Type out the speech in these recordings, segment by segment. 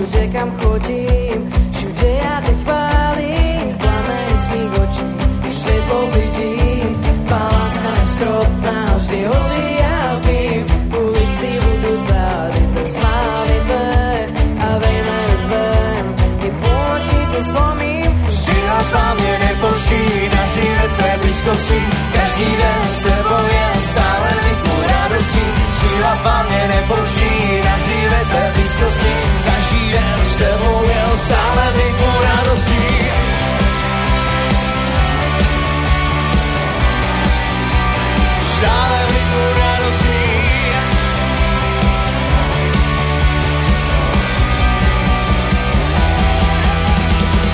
všude kam chodím, všude já tě chválím, plamen z mých očí, světlo vidím, tvá láska neskropná, vždy hoří, já vím, ulici budu zády ze slávy tvé a ve jménu tvém, i půlnočníku slomím, Sila tvá mě nepoští, navždy ve tvé blízkosti, každý den s tebou je stále rytmu radosti. Sila tvá mě nepoští, navždy ve tvé blízkosti, stále nejmou radostí. Stále nejmou radostí.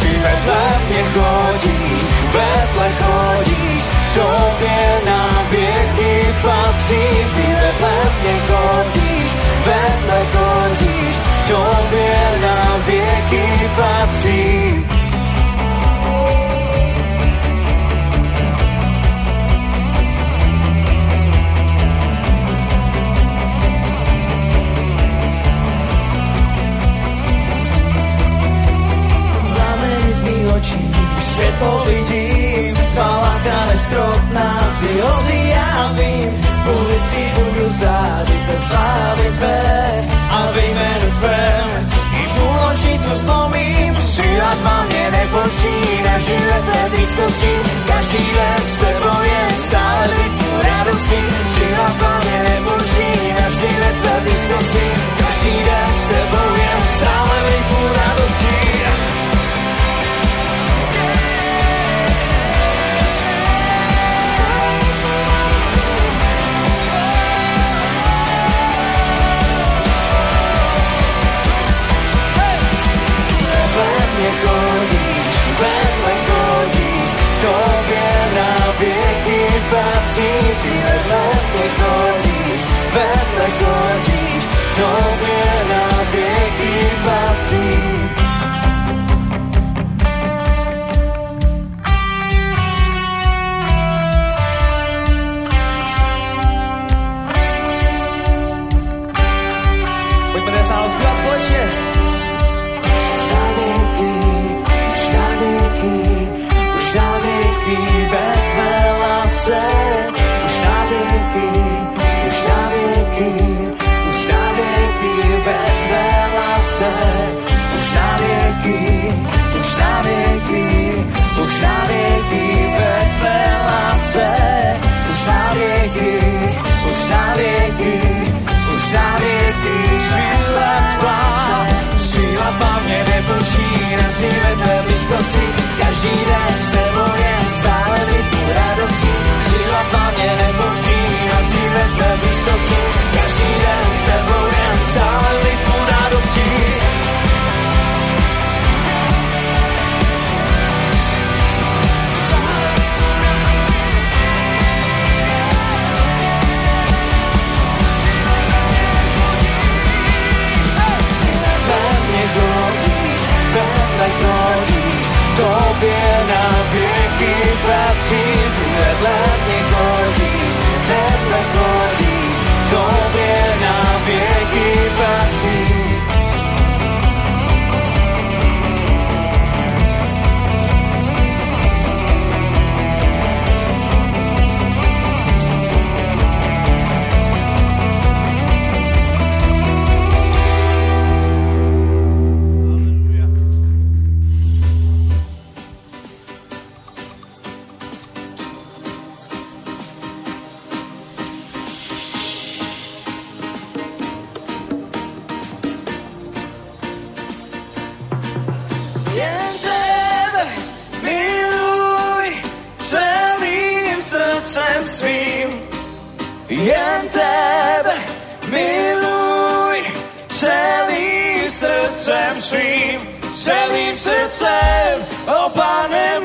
Ty vedle mě chodíš, vedle chodíš, tobě na věky patří. Ty vedle mě chodíš, vedle chodíš, taky patří. očí, světlo vidím, tvá láska neskrotná, vždy hoří já vím, v ulici budu zářit se slávy tvé a ve jménu tvém mu zlomím. Síla tvá mě nepočíná, žije tvé blízkosti, každý den s tebou je stále rytmu radosti. Síla tvá mě nepočíná, žije tvé blízkosti, každý den s tebou je stále rytmu radosti. Mě chodíš, vedle chodíš, tobě na věky patří. Ty vedle mě chodíš, vedle chodíš, tobě Tvá mě nepočíná, dříve tvé blízkosti. Každý den s tebou je stále v rytmu radosti. Síla tvá mě nepočíná, dříve tvé blízkosti. Každý den tobě na věky patří. Ty vedle srdcem svým. Jen tebe miluj celým srdcem svým. Celým srdcem, o pane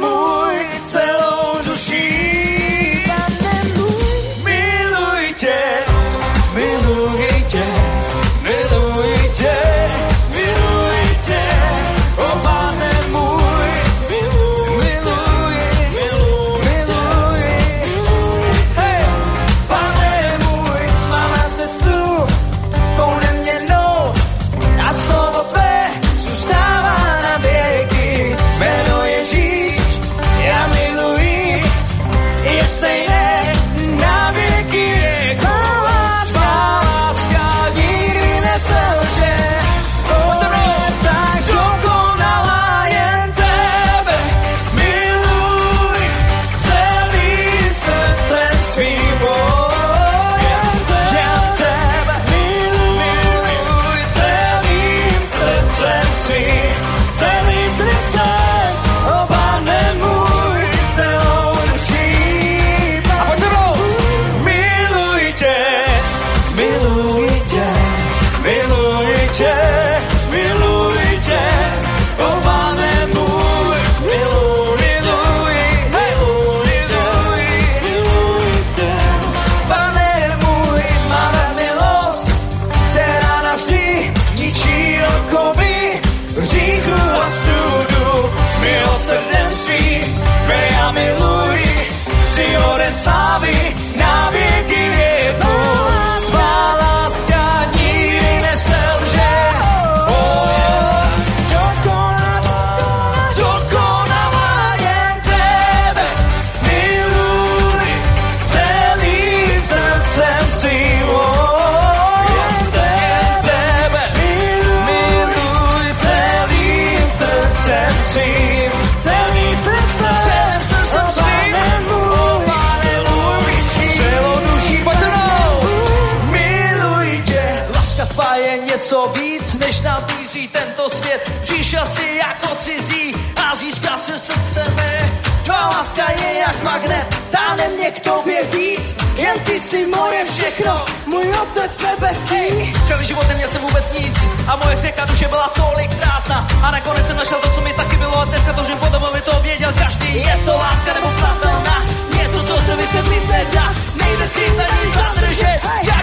srdce mé. Tvá láska je jak magnet, táhne mě k tobě víc. Jen ty jsi moje všechno, můj otec nebeský. Celý život neměl jsem vůbec nic a moje řeka duše byla tolik krásná. A nakonec jsem našel to, co mi taky bylo a dneska to, že potom aby to věděl každý. Je to láska nebo přátelná, něco, co se vysvětlit nedá. Nejde skrýt ani zadržet. Hey!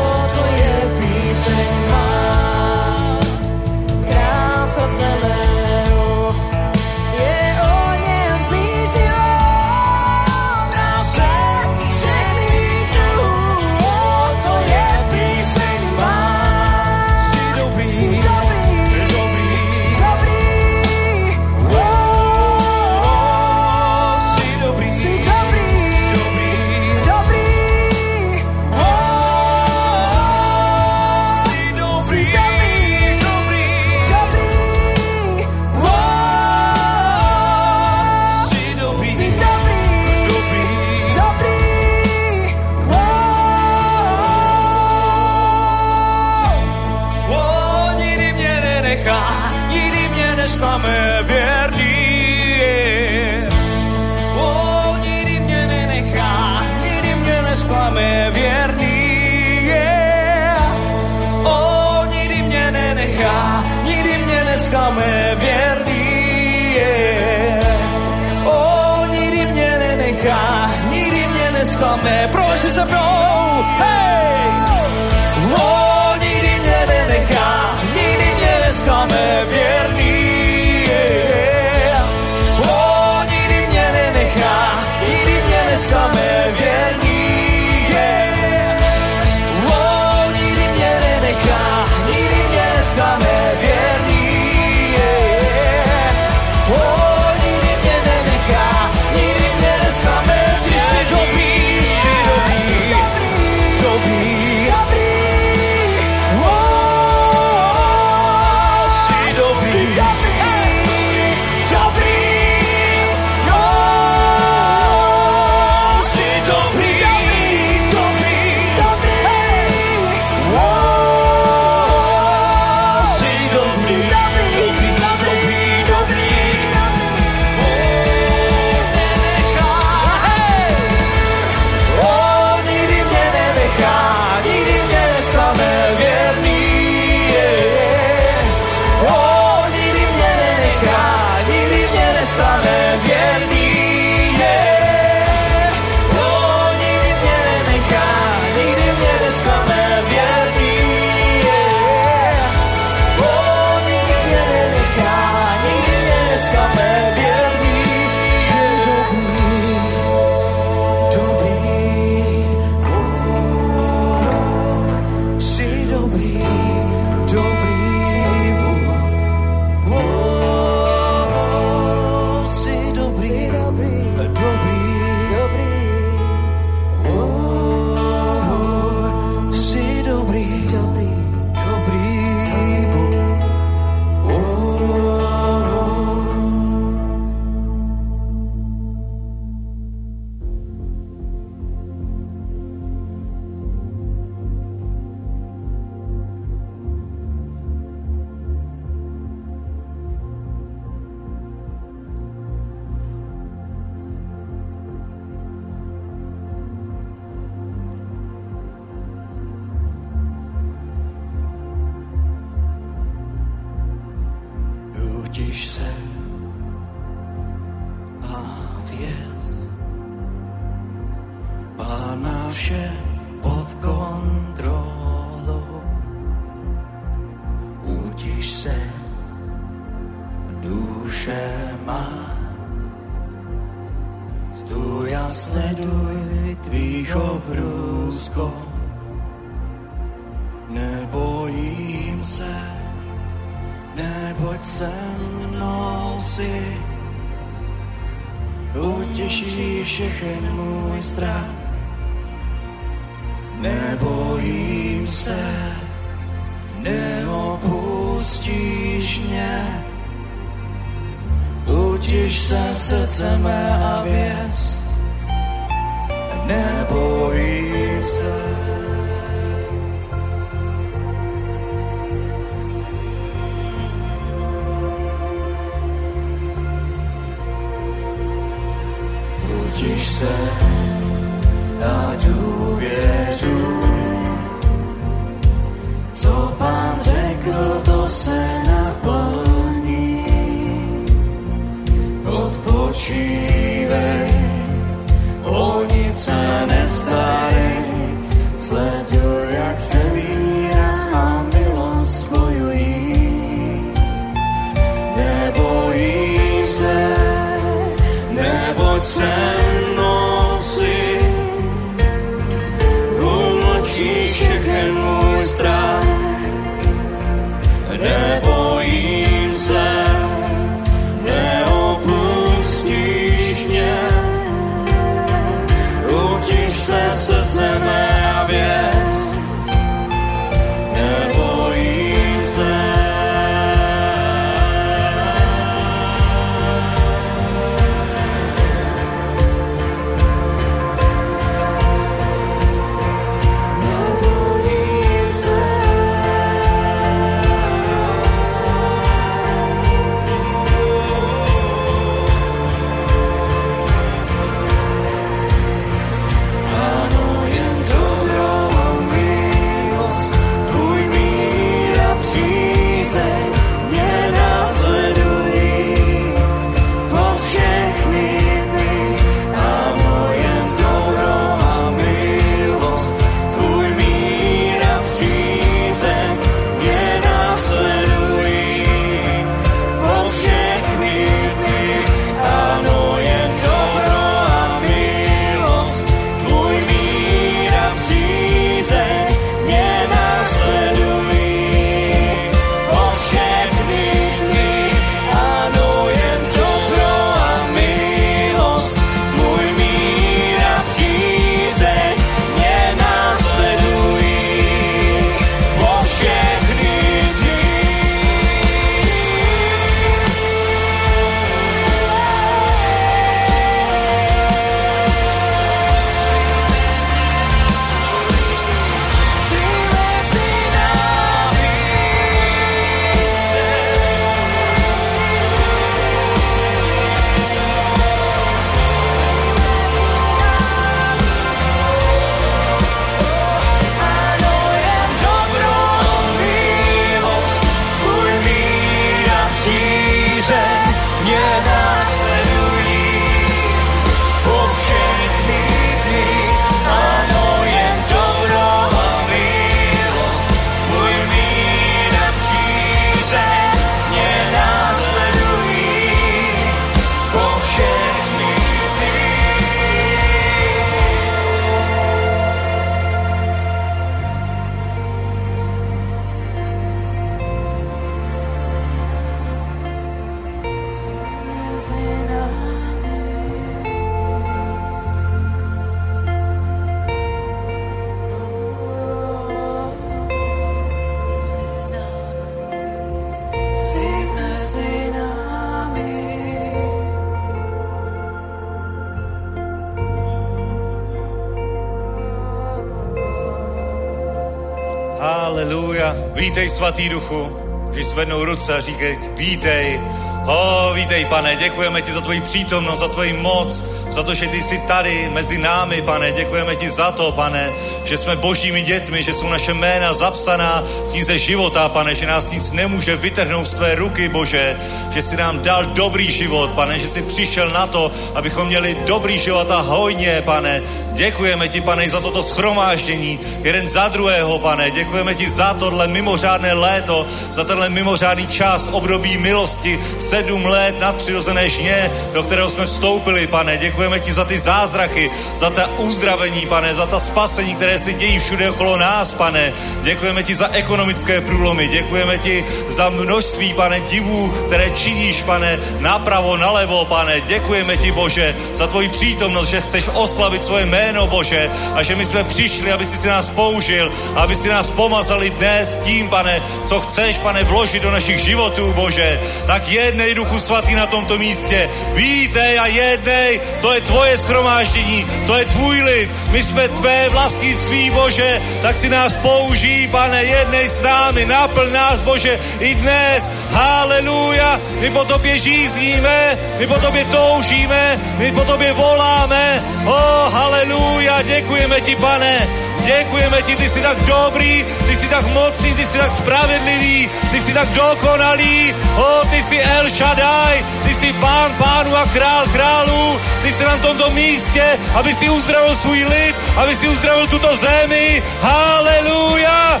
Přítomnost, za tvoji moc, za to, že ty jsi tady mezi námi, pane. Děkujeme ti za to, pane, že jsme božími dětmi, že jsou naše jména zapsaná v knize života, pane, že nás nic nemůže vytrhnout z tvé ruky, Bože, že jsi nám dal dobrý život, pane, že jsi přišel na to, abychom měli dobrý život a hojně, pane. Děkujeme ti, pane, za toto schromáždění, jeden za druhého, pane. Děkujeme ti za tohle mimořádné léto, za tenhle mimořádný čas, období milosti, sedm let nadpřirozené žně, do kterého jsme vstoupili, pane. Děkujeme ti za ty zázraky, za ta uzdravení, pane, za ta spasení, které se dějí všude okolo nás, pane. Děkujeme ti za ekonomické průlomy, děkujeme ti za množství, pane, divů, které činíš, pane, napravo, nalevo, pane. Děkujeme ti, Bože, za tvoji přítomnost, že chceš oslavit svoje jméno, Bože, a že my jsme přišli, aby si nás použil, aby si nás pomazali dnes tím, pane, co chceš, pane, vložit do našich životů, Bože. Tak jednej, Duchu Svatý, na tomto místě. Vítej a jednej, to je tvoje schromáždění, to je tvůj lid. My jsme tvé vlastnictví, Bože, tak si nás použij, pane, jednej s námi, naplň nás, Bože, i dnes. Haleluja, my po tobě žízníme, my po tobě toužíme, my po tobě voláme. Oh, haleluja, děkujeme ti, pane, Děkujeme ti, ty jsi tak dobrý, ty jsi tak mocný, ty jsi tak spravedlivý, ty jsi tak dokonalý, o, ty jsi El Shaddai, ty jsi pán pánu a král králů, ty jsi na tomto místě, aby si uzdravil svůj lid, aby si uzdravil tuto zemi. Haleluja!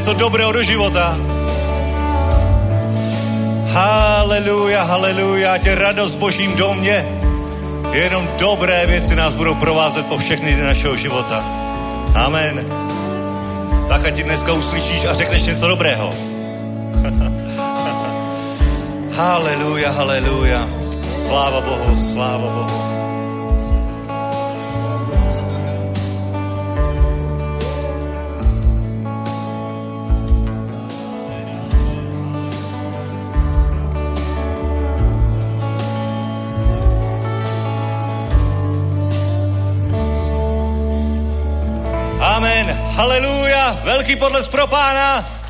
něco dobrého do života. Haleluja, haleluja, tě radost v božím domě. Jenom dobré věci nás budou provázet po všechny dny našeho života. Amen. Tak ať dneska uslyšíš a řekneš něco dobrého. haleluja, haleluja. Sláva Bohu, sláva Bohu. Haleluja. Velký podles pro pána.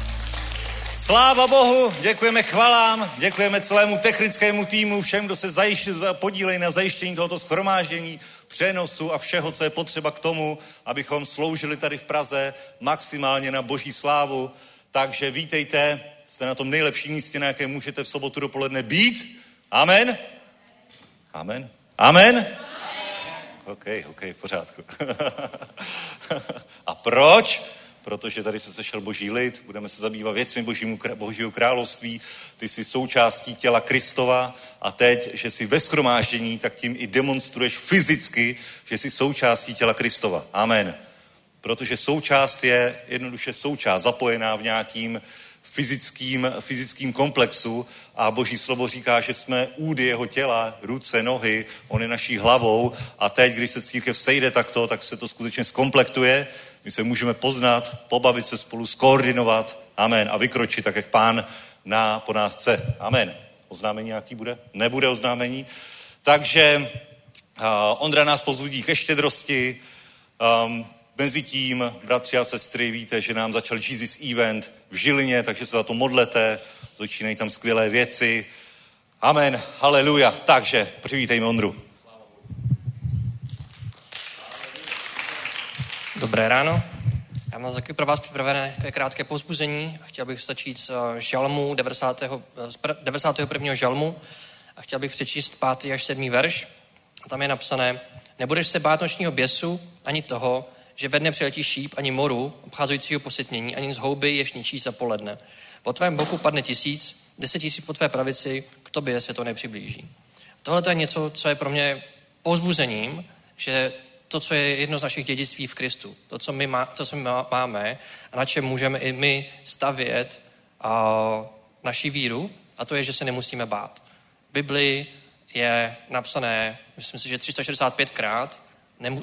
Sláva Bohu, děkujeme chvalám, děkujeme celému technickému týmu, všem, kdo se zajiš- podílejí na zajištění tohoto schromáždění, přenosu a všeho, co je potřeba k tomu, abychom sloužili tady v Praze maximálně na boží slávu. Takže vítejte, jste na tom nejlepším místě, na jaké můžete v sobotu dopoledne být. Amen. Amen. Amen. OK, OK, v pořádku. a proč? Protože tady se sešel boží lid, budeme se zabývat věcmi božímu, božího království, ty jsi součástí těla Kristova a teď, že jsi ve skromáždění, tak tím i demonstruješ fyzicky, že jsi součástí těla Kristova. Amen. Protože součást je jednoduše součást, zapojená v nějakým fyzickým, fyzickým komplexu a boží slovo říká, že jsme údy jeho těla, ruce, nohy, on je naší hlavou a teď, když se církev sejde takto, tak se to skutečně skomplektuje, my se můžeme poznat, pobavit se spolu, skoordinovat, amen, a vykročit tak, jak pán na, po nás chce. Amen. Oznámení nějaký bude? Nebude oznámení. Takže uh, Ondra nás pozbudí ke štědrosti, um, Mezi tím, bratři a sestry, víte, že nám začal Jesus Event v Žilině, takže se za to modlete, začínají tam skvělé věci. Amen, haleluja. Takže přivítejme Ondru. Dobré ráno. Já mám taky pro vás připravené krátké pozbuzení a chtěl bych začít s eh, žalmu 90. z 91. žalmu a chtěl bych přečíst 5. až 7. verš. A tam je napsané, nebudeš se bát nočního běsu, ani toho, že ve dne přiletí šíp, ani moru, obcházejícího posytnění, ani z houby, jež ničí za poledne. Po tvém boku padne tisíc, deset tisíc po tvé pravici, k tobě se to nepřiblíží. Tohle je něco, co je pro mě pozbuzením, že to, co je jedno z našich dědictví v Kristu, to, co my, má, to, co my máme a na čem můžeme i my stavět a, naší víru, a to je, že se nemusíme bát. V Bibli je napsané, myslím si, že 365krát,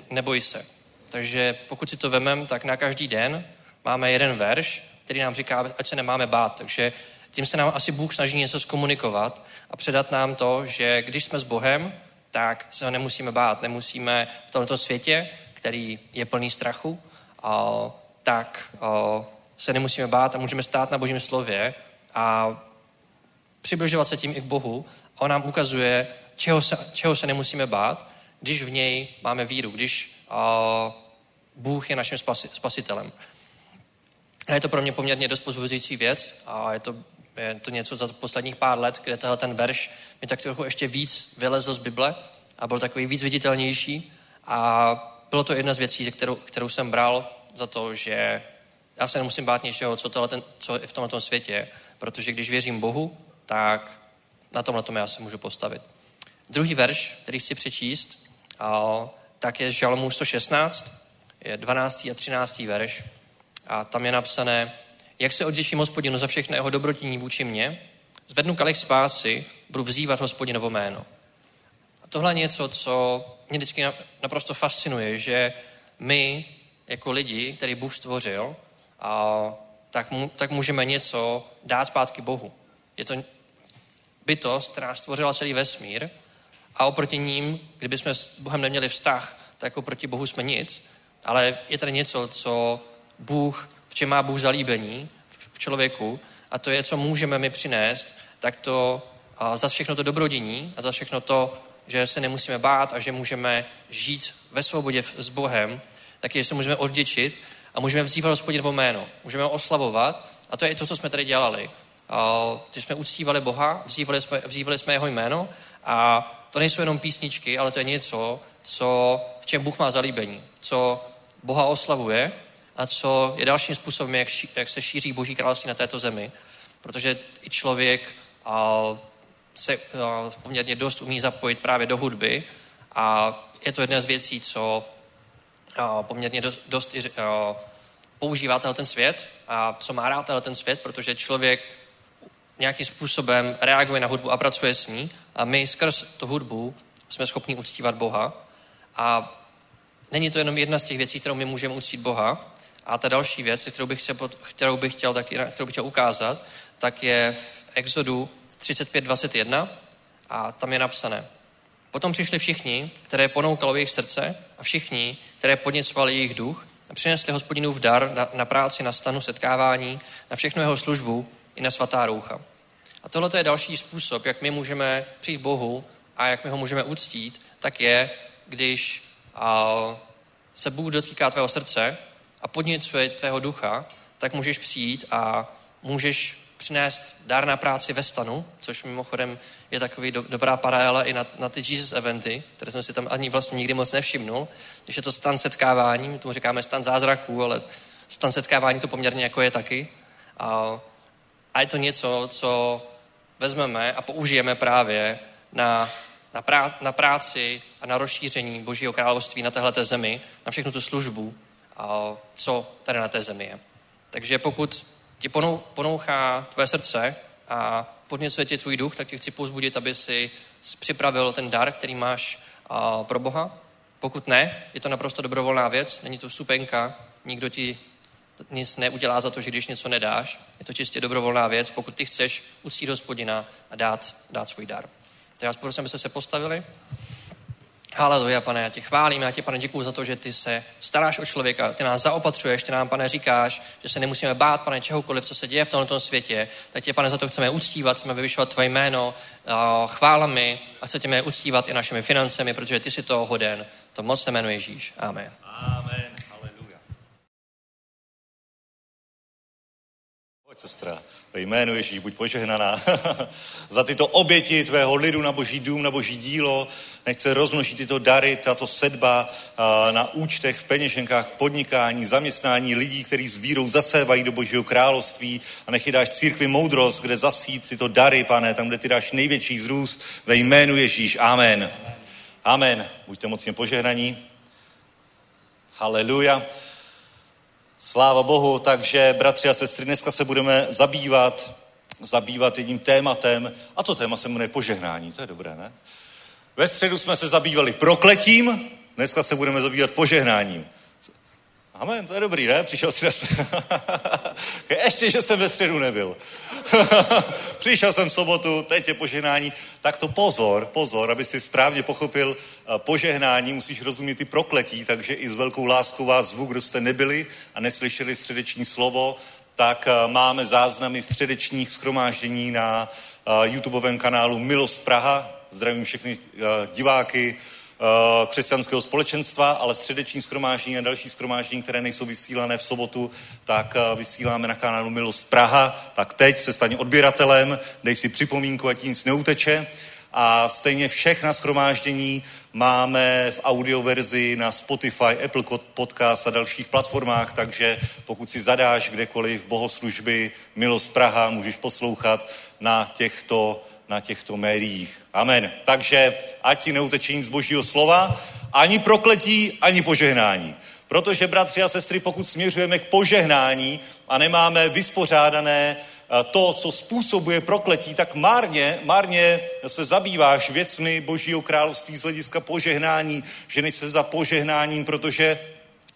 neboj se. Takže pokud si to vemem, tak na každý den máme jeden verš, který nám říká, ať se nemáme bát. Takže tím se nám asi Bůh snaží něco zkomunikovat a předat nám to, že když jsme s Bohem, tak se ho nemusíme bát. Nemusíme v tomto světě, který je plný strachu, a, tak a, se nemusíme bát a můžeme stát na božím slově a přibližovat se tím i k Bohu. A on nám ukazuje, čeho se, čeho se nemusíme bát, když v něj máme víru, když a, Bůh je naším spasi, spasitelem. A je to pro mě poměrně dost pozbuzující věc a je to, je to něco za posledních pár let, kde tenhle ten verš mi tak trochu ještě víc vylezl z Bible a byl takový víc viditelnější a bylo to jedna z věcí, kterou, kterou jsem bral za to, že já se nemusím bát něčeho, co, ten, co je v tomto světě, protože když věřím Bohu, tak na tomhle tom já se můžu postavit. Druhý verš, který chci přečíst, tak je Žalmů 116, je 12. a 13. verš a tam je napsané, jak se odděším hospodinu za všechno jeho dobrotiní vůči mně, zvednu kalich spásy, budu vzývat hospodinovo jméno. A tohle je něco, co mě vždycky naprosto fascinuje, že my, jako lidi, který Bůh stvořil, a tak, mu, tak můžeme něco dát zpátky Bohu. Je to bytost, která stvořila celý vesmír a oproti ním, kdyby jsme s Bohem neměli vztah, tak oproti Bohu jsme nic. Ale je tady něco, co Bůh, v čem má Bůh zalíbení v člověku a to je, co můžeme my přinést, tak to a za všechno to dobrodění a za všechno to, že se nemusíme bát a že můžeme žít ve svobodě s Bohem, tak je, že se můžeme odděčit a můžeme vzývat hospodinovo jméno. Můžeme ho oslavovat a to je to, co jsme tady dělali. Když jsme uctívali Boha, vzývali jsme, vzývali jsme jeho jméno a to nejsou jenom písničky, ale to je něco, co, v čem Bůh má zalíbení, co Boha oslavuje a co je dalším způsobem, jak, ší, jak se šíří Boží království na této zemi. Protože i člověk a, se a, poměrně dost umí zapojit právě do hudby a je to jedna z věcí, co a, poměrně dost, dost i, a, používá ten svět a co má rád ten svět, protože člověk nějakým způsobem reaguje na hudbu a pracuje s ní a my skrz tu hudbu jsme schopni uctívat Boha a není to jenom jedna z těch věcí, kterou my můžeme uctít Boha. A ta další věc, kterou bych chtěl, kterou bych chtěl, taky, kterou bych chtěl ukázat, tak je v Exodu 35.21 a tam je napsané. Potom přišli všichni, které ponoukalo jejich srdce a všichni, které podněcovali jejich duch a přinesli hospodinův dar na, na práci, na stanu setkávání, na všechnu jeho službu i na svatá roucha. A tohle je další způsob, jak my můžeme přijít Bohu a jak my ho můžeme uctít, tak je, když a, se Bůh dotýká tvého srdce a podněcuje tvého ducha, tak můžeš přijít a můžeš přinést dar na práci ve stanu, což mimochodem je takový do, dobrá paralela i na, na ty Jesus eventy, které jsem si tam ani vlastně nikdy moc nevšimnul. Když je to stan setkávání, my tomu říkáme stan zázraků, ale stan setkávání to poměrně jako je taky. A, a je to něco, co vezmeme a použijeme právě na, na, prá, na práci a na rozšíření Božího království na téhle zemi, na všechnu tu službu, a co tady na té zemi je. Takže pokud ti ponouchá tvoje srdce a podněcuje tě tvůj duch, tak tě chci pozbudit, aby si připravil ten dar, který máš pro Boha. Pokud ne, je to naprosto dobrovolná věc, není to vstupenka, nikdo ti nic neudělá za to, že když něco nedáš. Je to čistě dobrovolná věc, pokud ty chceš uctít hospodina a dát, dát svůj dar. Tak já prosím, abyste se postavili. Haleluja, pane, já tě chválím, já tě, pane, děkuji za to, že ty se staráš o člověka, ty nás zaopatřuješ, ty nám, pane, říkáš, že se nemusíme bát, pane, čehokoliv, co se děje v tomto světě. Tak tě, pane, za to chceme uctívat, chceme vyvyšovat tvoje jméno chválami a chceme uctívat i našimi financemi, protože ty jsi to hoden. To moc se jmenuje Ježíš. Amen. Amen. Pojď, sestra. Ve jménu Ježíš, buď požehnaná. za tyto oběti tvého lidu na boží dům, na boží dílo. Nechce rozmnožit tyto dary, tato sedba na účtech, v peněženkách, v podnikání, zaměstnání lidí, kteří s vírou zasévají do božího království a nech dáš církvi moudrost, kde zasít tyto dary, pane, tam, kde ty dáš největší zrůst. Ve jménu Ježíš. Amen. Amen. Buďte mocně požehnaní. Haleluja. Sláva Bohu, takže bratři a sestry, dneska se budeme zabývat, zabývat jedním tématem a to téma se jmenuje požehnání, to je dobré, ne? Ve středu jsme se zabývali prokletím, dneska se budeme zabývat požehnáním. Amen, to je dobrý, ne? Přišel si Ještě, že jsem ve středu nebyl. Přišel jsem v sobotu, teď je požehnání. Tak to pozor, pozor, aby si správně pochopil požehnání, musíš rozumět i prokletí, takže i s velkou láskou vás zvu, kdo jste nebyli a neslyšeli středeční slovo, tak eh, máme záznamy středečních schromáždění na eh, YouTubeovém kanálu Milost Praha. Zdravím všechny diváky, Eh, křesťanského společenstva, ale středeční schromáždění a další schromáždění, které nejsou vysílané v sobotu, tak eh, vysíláme na kanálu Milost Praha. Tak teď se staň odběratelem, dej si připomínku, ať nic neuteče. A stejně všechna schromáždění máme v audioverzi na Spotify, Apple Podcast a dalších platformách, takže pokud si zadáš kdekoliv bohoslužby Milost Praha, můžeš poslouchat na těchto na těchto médiích. Amen. Takže ať ti neuteče nic božího slova, ani prokletí, ani požehnání. Protože, bratři a sestry, pokud směřujeme k požehnání a nemáme vyspořádané to, co způsobuje prokletí, tak márně, márně se zabýváš věcmi Božího království z hlediska požehnání, ženeš se za požehnáním, protože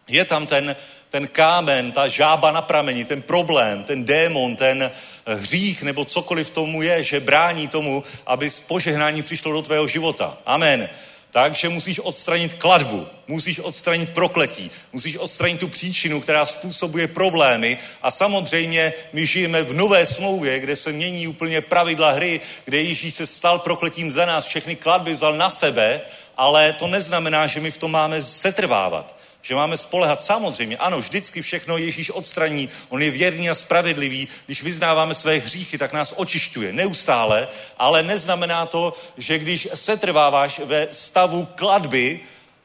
je tam ten, ten kámen, ta žába na prameni, ten problém, ten démon, ten, hřích nebo cokoliv tomu je, že brání tomu, aby požehnání přišlo do tvého života. Amen. Takže musíš odstranit kladbu, musíš odstranit prokletí, musíš odstranit tu příčinu, která způsobuje problémy. A samozřejmě my žijeme v nové smlouvě, kde se mění úplně pravidla hry, kde Ježíš se stal prokletím za nás, všechny kladby vzal na sebe, ale to neznamená, že my v tom máme setrvávat že máme spolehat. Samozřejmě, ano, vždycky všechno Ježíš odstraní. On je věrný a spravedlivý. Když vyznáváme své hříchy, tak nás očišťuje neustále, ale neznamená to, že když setrváváš ve stavu kladby,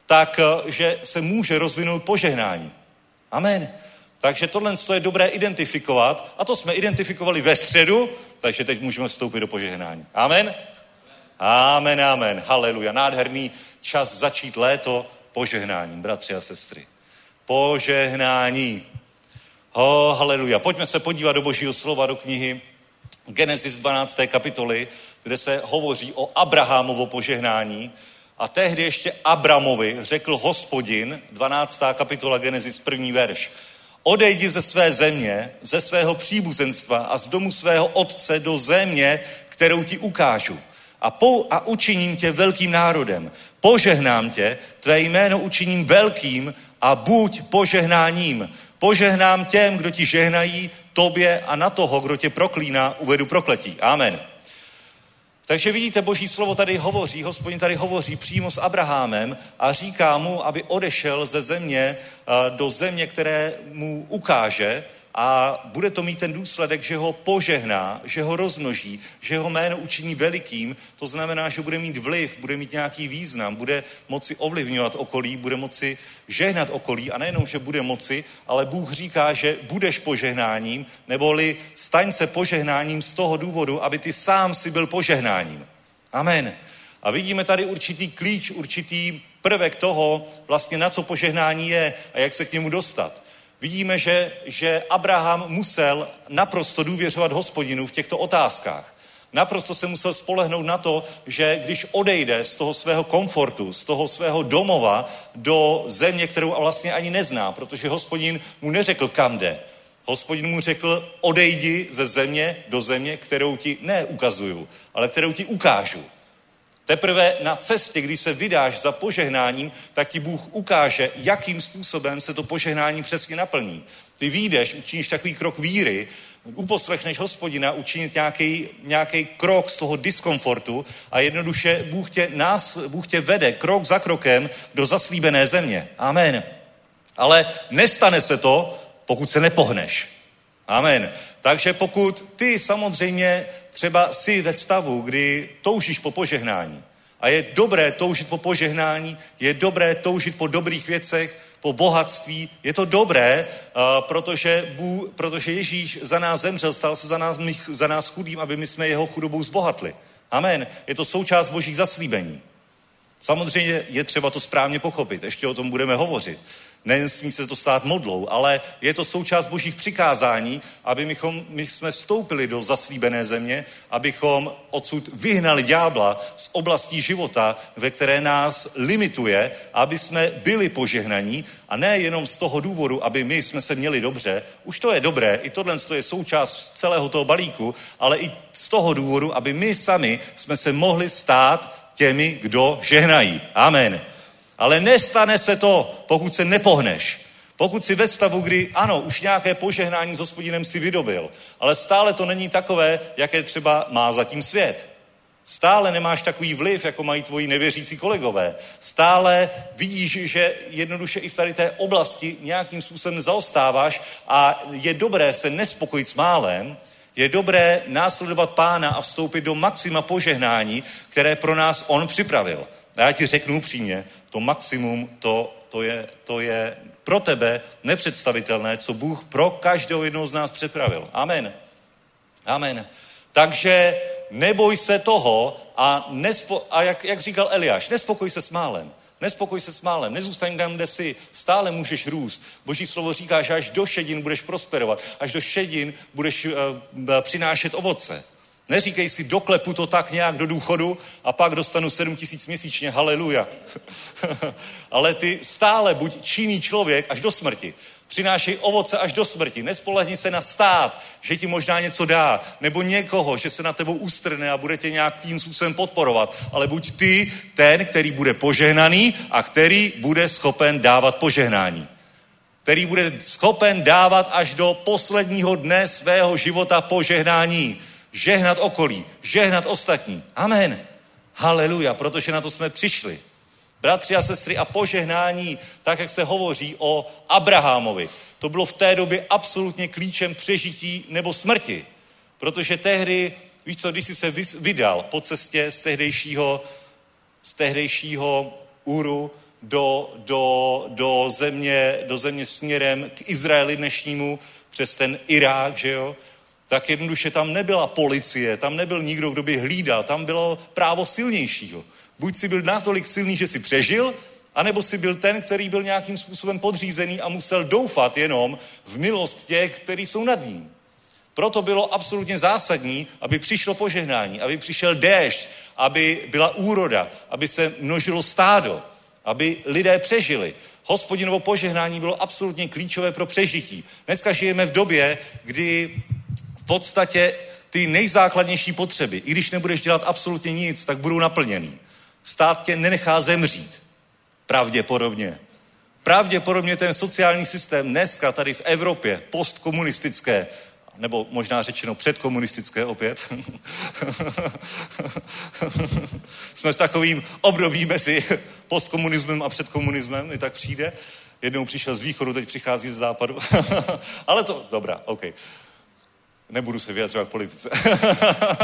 tak eh, že se může rozvinout požehnání. Amen. Takže tohle je dobré identifikovat a to jsme identifikovali ve středu, takže teď můžeme vstoupit do požehnání. Amen. Amen, amen. Haleluja. Nádherný čas začít léto požehnáním, bratři a sestry. Požehnání. Ho, oh, haleluja. Pojďme se podívat do božího slova, do knihy Genesis 12. kapitoly, kde se hovoří o Abrahamovo požehnání. A tehdy ještě Abramovi řekl hospodin, 12. kapitola Genesis, první verš. Odejdi ze své země, ze svého příbuzenstva a z domu svého otce do země, kterou ti ukážu a, pou, a učiním tě velkým národem. Požehnám tě, tvé jméno učiním velkým a buď požehnáním. Požehnám těm, kdo ti žehnají, tobě a na toho, kdo tě proklíná, uvedu prokletí. Amen. Takže vidíte, boží slovo tady hovoří, hospodin tady hovoří přímo s Abrahamem a říká mu, aby odešel ze země eh, do země, které mu ukáže a bude to mít ten důsledek, že ho požehná, že ho rozmnoží, že ho jméno učiní velikým, to znamená, že bude mít vliv, bude mít nějaký význam, bude moci ovlivňovat okolí, bude moci žehnat okolí a nejenom, že bude moci, ale Bůh říká, že budeš požehnáním, neboli staň se požehnáním z toho důvodu, aby ty sám si byl požehnáním. Amen. A vidíme tady určitý klíč, určitý prvek toho, vlastně na co požehnání je a jak se k němu dostat vidíme, že, že Abraham musel naprosto důvěřovat hospodinu v těchto otázkách. Naprosto se musel spolehnout na to, že když odejde z toho svého komfortu, z toho svého domova do země, kterou vlastně ani nezná, protože hospodin mu neřekl, kam jde. Hospodin mu řekl, odejdi ze země do země, kterou ti neukazuju, ale kterou ti ukážu. Teprve na cestě, kdy se vydáš za požehnáním, tak ti Bůh ukáže, jakým způsobem se to požehnání přesně naplní. Ty výjdeš, učiníš takový krok víry, uposlechneš hospodina učinit nějaký, nějaký krok z toho diskomfortu a jednoduše Bůh tě, nás, Bůh tě vede krok za krokem do zaslíbené země. Amen. Ale nestane se to, pokud se nepohneš. Amen. Takže pokud ty samozřejmě třeba jsi ve stavu, kdy toužíš po požehnání a je dobré toužit po požehnání, je dobré toužit po dobrých věcech, po bohatství, je to dobré, protože, Bůh, protože Ježíš za nás zemřel, stal se za nás, za nás chudým, aby my jsme jeho chudobou zbohatli. Amen. Je to součást božích zaslíbení. Samozřejmě je třeba to správně pochopit, ještě o tom budeme hovořit. Nesmí se to stát modlou, ale je to součást božích přikázání, aby mychom, my jsme vstoupili do zaslíbené země, abychom odsud vyhnali ďábla z oblastí života, ve které nás limituje, aby jsme byli požehnaní a ne jenom z toho důvodu, aby my jsme se měli dobře. Už to je dobré, i tohle je součást celého toho balíku, ale i z toho důvodu, aby my sami jsme se mohli stát těmi, kdo žehnají. Amen. Ale nestane se to, pokud se nepohneš. Pokud si ve stavu, kdy ano, už nějaké požehnání s hospodinem si vydobil, ale stále to není takové, jaké třeba má zatím svět. Stále nemáš takový vliv, jako mají tvoji nevěřící kolegové. Stále vidíš, že jednoduše i v tady té oblasti nějakým způsobem zaostáváš a je dobré se nespokojit s málem, je dobré následovat pána a vstoupit do maxima požehnání, které pro nás on připravil. A já ti řeknu upřímně, to maximum, to, to, je, to je pro tebe nepředstavitelné, co Bůh pro každého jednoho z nás připravil. Amen. Amen. Takže neboj se toho a, nespo, a jak, jak říkal Eliáš, nespokoj se s málem. Nespokoj se s málem, nezůstaň tam, kde jsi, stále můžeš růst. Boží slovo říká, že až do šedin budeš prosperovat, až do šedin budeš uh, přinášet ovoce. Neříkej si, doklepu to tak nějak do důchodu a pak dostanu 7 tisíc měsíčně, haleluja. Ale ty stále buď činný člověk až do smrti. Přinášej ovoce až do smrti. Nespolehni se na stát, že ti možná něco dá, nebo někoho, že se na tebou ustrne a bude tě nějakým způsobem podporovat. Ale buď ty ten, který bude požehnaný a který bude schopen dávat požehnání. Který bude schopen dávat až do posledního dne svého života požehnání žehnat okolí, žehnat ostatní. Amen. Haleluja, protože na to jsme přišli. Bratři a sestry, a požehnání, tak jak se hovoří o Abrahamovi, to bylo v té době absolutně klíčem přežití nebo smrti. Protože tehdy, víš co, když jsi se vydal po cestě z tehdejšího, z tehdejšího úru do, do, do, země, do země směrem k Izraeli dnešnímu, přes ten Irák, že jo, tak jednoduše tam nebyla policie, tam nebyl nikdo, kdo by hlídal, tam bylo právo silnějšího. Buď si byl natolik silný, že si přežil, anebo si byl ten, který byl nějakým způsobem podřízený a musel doufat jenom v milost těch, kteří jsou nad ním. Proto bylo absolutně zásadní, aby přišlo požehnání, aby přišel déšť, aby byla úroda, aby se množilo stádo, aby lidé přežili. Hospodinovo požehnání bylo absolutně klíčové pro přežití. Dneska žijeme v době, kdy podstatě ty nejzákladnější potřeby, i když nebudeš dělat absolutně nic, tak budou naplněný. Stát tě nenechá zemřít. Pravděpodobně. pravděpodobně ten sociální systém dneska tady v Evropě, postkomunistické, nebo možná řečeno předkomunistické opět. Jsme v takovým období mezi postkomunismem a předkomunismem, mi tak přijde. Jednou přišel z východu, teď přichází z západu. Ale to, dobrá, OK. Nebudu se vyjadřovat k politice.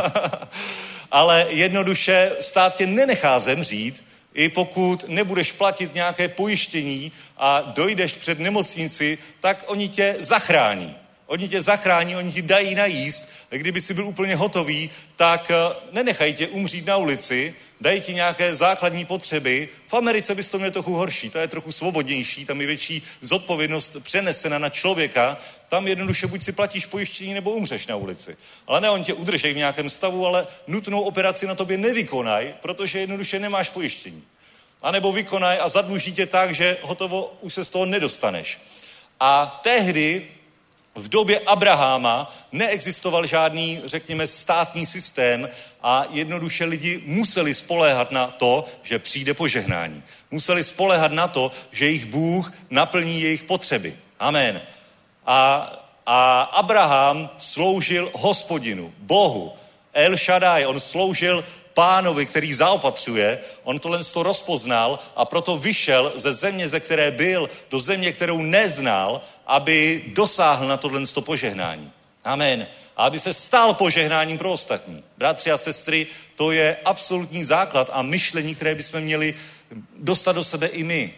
Ale jednoduše stát tě nenechá zemřít, i pokud nebudeš platit nějaké pojištění a dojdeš před nemocnici, tak oni tě zachrání. Oni tě zachrání, oni ti dají najíst. Kdyby si byl úplně hotový, tak eh, nenechají tě umřít na ulici, dají ti nějaké základní potřeby. V Americe bys to měl trochu horší, to je trochu svobodnější, tam je větší zodpovědnost přenesena na člověka. Tam jednoduše buď si platíš pojištění, nebo umřeš na ulici. Ale ne, oni tě udržejí v nějakém stavu, ale nutnou operaci na tobě nevykonají, protože jednoduše nemáš pojištění. A nebo vykonaj a zadluží tě tak, že hotovo už se z toho nedostaneš. A tehdy v době Abraháma neexistoval žádný, řekněme, státní systém a jednoduše lidi museli spoléhat na to, že přijde požehnání. Museli spoléhat na to, že jejich Bůh naplní jejich potřeby. Amen. A, a Abraham sloužil hospodinu, Bohu. El Shaddai, on sloužil pánovi, který zaopatřuje, on tohle to rozpoznal a proto vyšel ze země, ze které byl, do země, kterou neznal, aby dosáhl na tohle to požehnání. Amen. A aby se stal požehnáním pro ostatní. Bratři a sestry, to je absolutní základ a myšlení, které bychom měli dostat do sebe i my.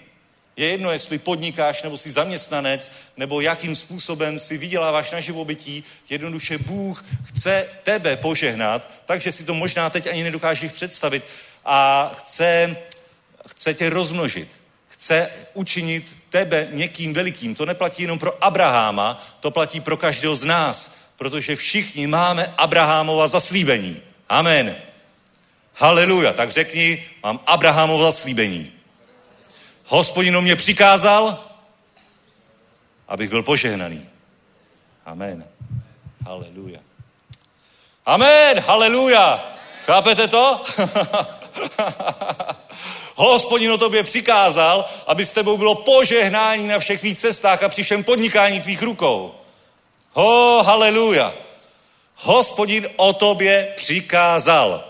Je jedno, jestli podnikáš, nebo jsi zaměstnanec, nebo jakým způsobem si vyděláváš na živobytí. Jednoduše Bůh chce tebe požehnat, takže si to možná teď ani nedokážeš představit. A chce, chce tě rozmnožit. Chce učinit tebe někým velikým. To neplatí jenom pro Abraháma, to platí pro každého z nás, protože všichni máme Abrahámova zaslíbení. Amen. Haleluja. Tak řekni, mám Abrahámova zaslíbení. Hospodino mě přikázal, abych byl požehnaný. Amen. Haleluja. Amen, haleluja. Chápete to? Hospodin o tobě přikázal, aby s tebou bylo požehnání na všech tvých cestách a při všem podnikání tvých rukou. Ho, haleluja. Hospodin o tobě přikázal.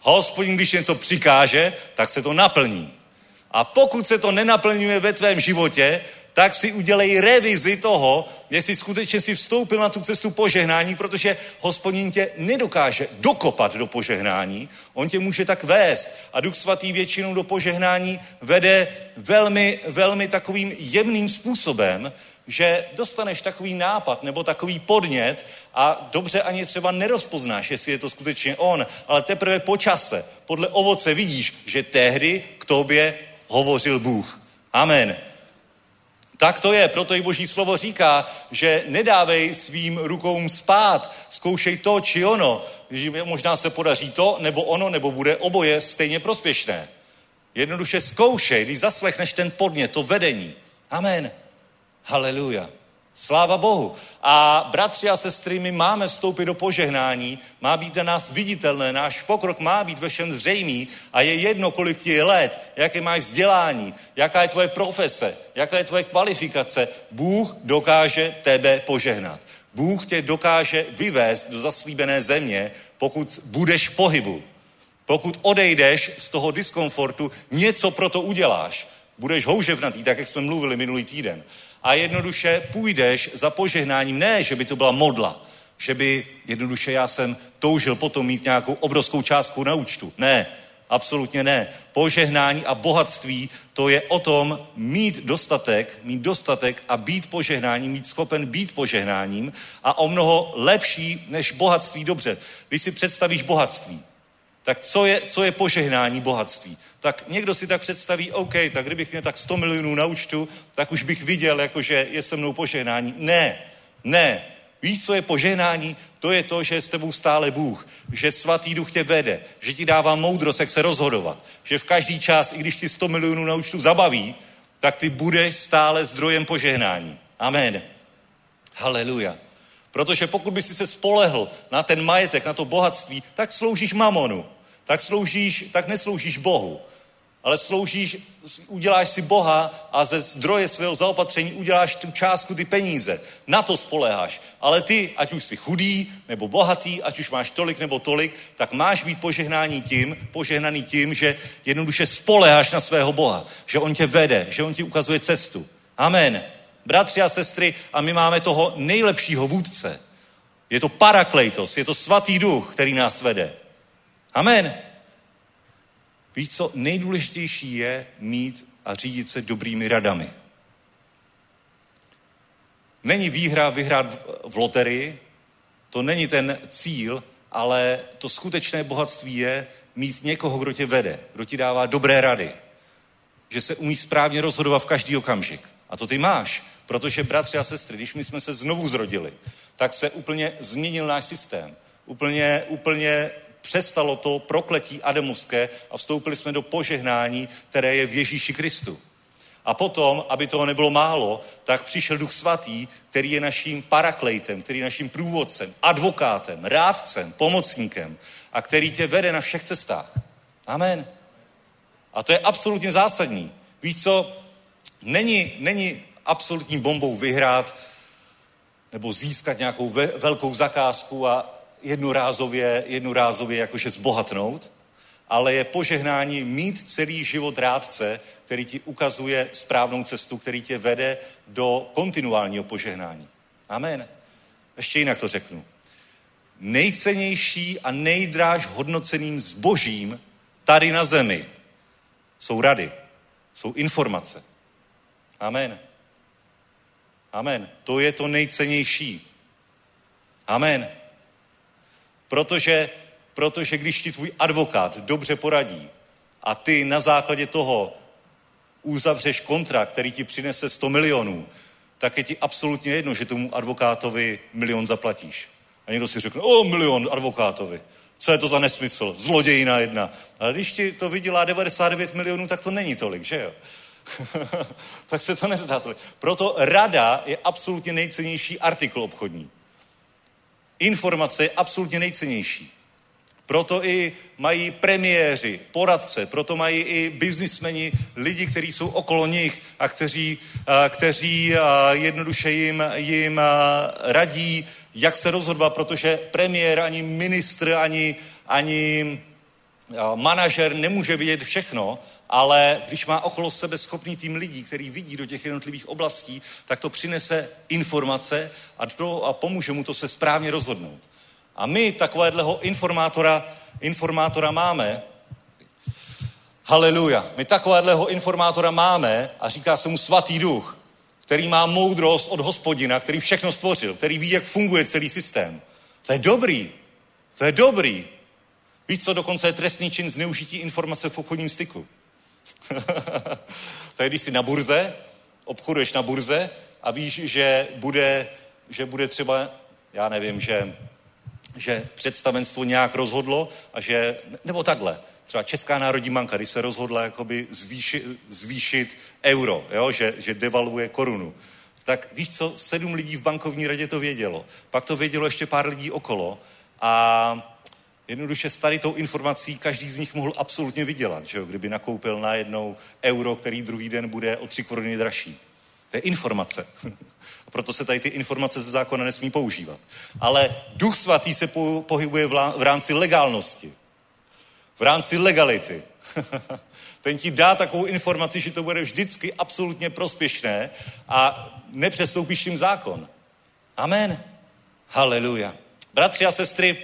Hospodin, když něco přikáže, tak se to naplní. A pokud se to nenaplňuje ve tvém životě, tak si udělej revizi toho, jestli skutečně si vstoupil na tu cestu požehnání, protože hospodin tě nedokáže dokopat do požehnání, on tě může tak vést. A Duch Svatý většinou do požehnání vede velmi, velmi takovým jemným způsobem, že dostaneš takový nápad nebo takový podnět a dobře ani třeba nerozpoznáš, jestli je to skutečně on, ale teprve po čase, podle ovoce vidíš, že tehdy k tobě hovořil Bůh. Amen. Tak to je, proto i Boží slovo říká, že nedávej svým rukou spát, zkoušej to či ono, že možná se podaří to, nebo ono, nebo bude oboje stejně prospěšné. Jednoduše zkoušej, když zaslechneš ten podnět, to vedení. Amen. Haleluja. Sláva Bohu. A bratři a sestry, my máme vstoupit do požehnání, má být na nás viditelné, náš pokrok má být ve všem zřejmý a je jedno, kolik ti je let, jaké máš vzdělání, jaká je tvoje profese, jaká je tvoje kvalifikace. Bůh dokáže tebe požehnat. Bůh tě dokáže vyvést do zaslíbené země, pokud budeš v pohybu. Pokud odejdeš z toho diskomfortu, něco pro to uděláš. Budeš houževnatý, tak jak jsme mluvili minulý týden a jednoduše půjdeš za požehnáním. Ne, že by to byla modla, že by jednoduše já jsem toužil potom mít nějakou obrovskou částku na účtu. Ne, absolutně ne. Požehnání a bohatství, to je o tom mít dostatek, mít dostatek a být požehnáním, mít schopen být požehnáním a o mnoho lepší než bohatství. Dobře, když si představíš bohatství, tak co je, co je požehnání bohatství? Tak někdo si tak představí, OK, tak kdybych měl tak 100 milionů na účtu, tak už bych viděl, jakože je se mnou požehnání. Ne, ne. Víš, co je požehnání? To je to, že je s tebou stále Bůh, že svatý duch tě vede, že ti dává moudrost, jak se rozhodovat, že v každý čas, i když ti 100 milionů na účtu zabaví, tak ty budeš stále zdrojem požehnání. Amen. Haleluja. Protože pokud by si se spolehl na ten majetek, na to bohatství, tak sloužíš mamonu tak sloužíš, tak nesloužíš Bohu. Ale sloužíš, uděláš si Boha a ze zdroje svého zaopatření uděláš tu částku, ty peníze. Na to spoléháš. Ale ty, ať už jsi chudý nebo bohatý, ať už máš tolik nebo tolik, tak máš být požehnání tím, požehnaný tím, že jednoduše spoléháš na svého Boha. Že on tě vede, že on ti ukazuje cestu. Amen. Bratři a sestry, a my máme toho nejlepšího vůdce. Je to parakleitos, je to svatý duch, který nás vede. Amen. Víš co, nejdůležitější je mít a řídit se dobrými radami. Není výhra vyhrát v loterii, to není ten cíl, ale to skutečné bohatství je mít někoho, kdo tě vede, kdo ti dává dobré rady, že se umí správně rozhodovat v každý okamžik. A to ty máš, protože bratři a sestry, když my jsme se znovu zrodili, tak se úplně změnil náš systém. Úplně, úplně přestalo to prokletí ademovské a vstoupili jsme do požehnání, které je v Ježíši Kristu. A potom, aby toho nebylo málo, tak přišel Duch Svatý, který je naším paraklejtem, který je naším průvodcem, advokátem, rádcem, pomocníkem a který tě vede na všech cestách. Amen. A to je absolutně zásadní. Víš co? Není, není absolutní bombou vyhrát nebo získat nějakou ve, velkou zakázku a jednorázově, jednorázově jakože zbohatnout, ale je požehnání mít celý život rádce, který ti ukazuje správnou cestu, který tě vede do kontinuálního požehnání. Amen. Ještě jinak to řeknu. Nejcennější a nejdráž hodnoceným zbožím tady na zemi jsou rady, jsou informace. Amen. Amen. To je to nejcennější. Amen. Protože, protože když ti tvůj advokát dobře poradí a ty na základě toho uzavřeš kontrakt, který ti přinese 100 milionů, tak je ti absolutně jedno, že tomu advokátovi milion zaplatíš. A někdo si řekne, o, milion advokátovi. Co je to za nesmysl? Zlodějina jedna. Ale když ti to vydělá 99 milionů, tak to není tolik, že jo? tak se to nezdá tolik. Proto rada je absolutně nejcennější artikl obchodní. Informace je absolutně nejcennější. Proto i mají premiéři, poradce, proto mají i biznismeni, lidi, kteří jsou okolo nich a kteří, kteří jednoduše jim, jim radí, jak se rozhodovat, protože premiér, ani ministr, ani, ani manažer nemůže vidět všechno, ale když má okolo sebe schopný tým lidí, který vidí do těch jednotlivých oblastí, tak to přinese informace a, to, a pomůže mu to se správně rozhodnout. A my takovéhleho informátora, informátora máme, haleluja, my takovéhleho informátora máme a říká se mu svatý duch, který má moudrost od hospodina, který všechno stvořil, který ví, jak funguje celý systém. To je dobrý. To je dobrý. Víš co, dokonce je trestný čin zneužití informace v obchodním styku. To je, když jsi na burze, obchoduješ na burze a víš, že bude, že bude třeba, já nevím, že, že představenstvo nějak rozhodlo a že, nebo takhle, třeba Česká národní banka, když se rozhodla jakoby zvýšit, zvýšit euro, jo, že, že devaluje korunu, tak víš co, sedm lidí v bankovní radě to vědělo. Pak to vědělo ještě pár lidí okolo a Jednoduše s tady tou informací každý z nich mohl absolutně vydělat, že jo? kdyby nakoupil na jednou euro, který druhý den bude o tři koruny dražší. To je informace. A proto se tady ty informace ze zákona nesmí používat. Ale duch svatý se pohybuje v rámci legálnosti. V rámci legality. Ten ti dá takovou informaci, že to bude vždycky absolutně prospěšné a nepřestoupíš tím zákon. Amen. Haleluja. Bratři a sestry,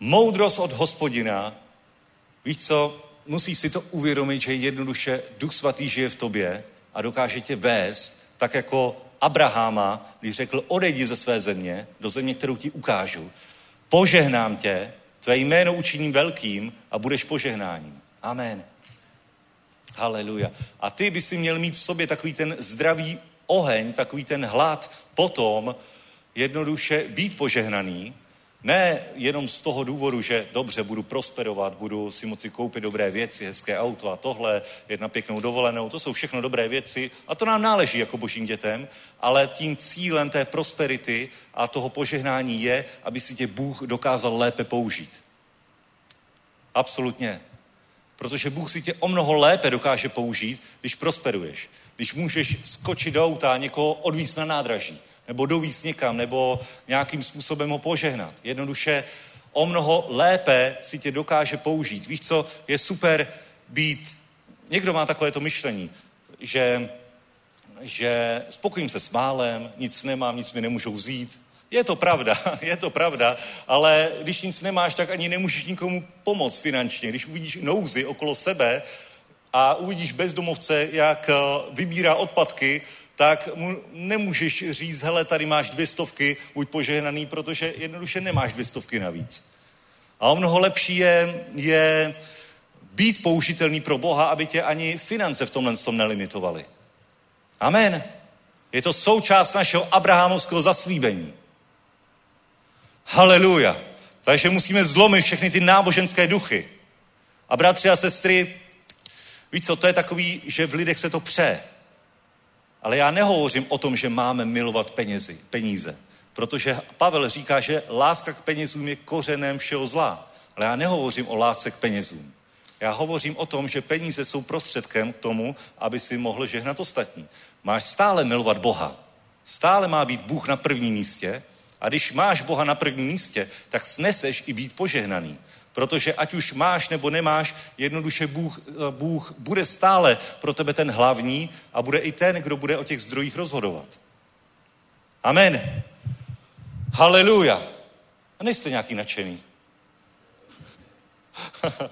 Moudrost od hospodina, víš co, musí si to uvědomit, že jednoduše Duch Svatý žije v tobě a dokáže tě vést, tak jako Abraháma, když řekl, odejdi ze své země, do země, kterou ti ukážu, požehnám tě, tvé jméno učiním velkým a budeš požehnáním. Amen. Haleluja. A ty by si měl mít v sobě takový ten zdravý oheň, takový ten hlad potom jednoduše být požehnaný, ne jenom z toho důvodu, že dobře, budu prosperovat, budu si moci koupit dobré věci, hezké auto a tohle, jedna pěknou dovolenou, to jsou všechno dobré věci a to nám náleží jako božím dětem, ale tím cílem té prosperity a toho požehnání je, aby si tě Bůh dokázal lépe použít. Absolutně. Protože Bůh si tě o mnoho lépe dokáže použít, když prosperuješ. Když můžeš skočit do auta a někoho odvízt na nádraží, nebo dovízt někam, nebo nějakým způsobem ho požehnat. Jednoduše o mnoho lépe si tě dokáže použít. Víš co, je super být, někdo má takovéto myšlení, že, že spokojím se s málem, nic nemám, nic mi nemůžou vzít. Je to pravda, je to pravda, ale když nic nemáš, tak ani nemůžeš nikomu pomoct finančně. Když uvidíš nouzy okolo sebe a uvidíš bezdomovce, jak eh, vybírá odpadky, tak mu nemůžeš říct, hele, tady máš dvě stovky, buď požehnaný, protože jednoduše nemáš dvě stovky navíc. A o mnoho lepší je, je být použitelný pro Boha, aby tě ani finance v tomhle tom nelimitovaly. Amen. Je to součást našeho abrahamovského zaslíbení. Haleluja. Takže musíme zlomit všechny ty náboženské duchy. A bratři a sestry, víš co, to je takový, že v lidech se to pře. Ale já nehovořím o tom, že máme milovat penězi, peníze. Protože Pavel říká, že láska k penězům je kořenem všeho zla. Ale já nehovořím o lásce k penězům. Já hovořím o tom, že peníze jsou prostředkem k tomu, aby si mohl žehnat ostatní. Máš stále milovat Boha. Stále má být Bůh na prvním místě. A když máš Boha na prvním místě, tak sneseš i být požehnaný. Protože ať už máš nebo nemáš, jednoduše Bůh, Bůh bude stále pro tebe ten hlavní a bude i ten, kdo bude o těch zdrojích rozhodovat. Amen. Haleluja. A nejste nějaký nadšený.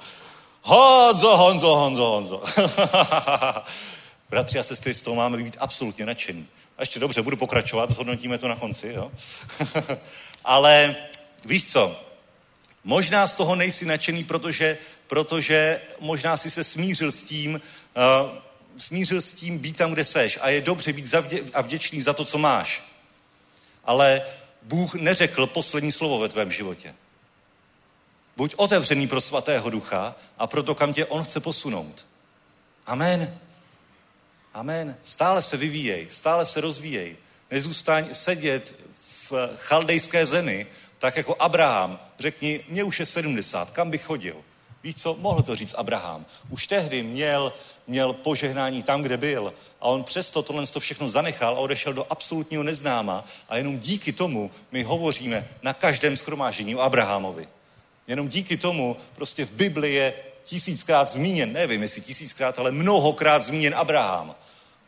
Honzo, Honzo, Honzo, Honzo. Bratři a sestry, z toho máme být absolutně nadšený. A ještě dobře, budu pokračovat, zhodnotíme to na konci, jo? Ale víš co, možná z toho nejsi nadšený, protože, protože možná si se smířil s tím, uh, smířil s tím být tam, kde seš a je dobře být zavdě- a vděčný za to, co máš. Ale Bůh neřekl poslední slovo ve tvém životě. Buď otevřený pro svatého ducha a proto, kam tě on chce posunout. Amen. Amen. Stále se vyvíjej, stále se rozvíjej. Nezůstaň sedět v chaldejské zemi, tak jako Abraham. Řekni, mě už je 70, kam bych chodil? Víš co, mohl to říct Abraham. Už tehdy měl, měl požehnání tam, kde byl. A on přesto tohle to všechno zanechal a odešel do absolutního neznáma. A jenom díky tomu my hovoříme na každém schromáždění o Abrahamovi. Jenom díky tomu prostě v Bibli je tisíckrát zmíněn, nevím jestli tisíckrát, ale mnohokrát zmíněn Abraham.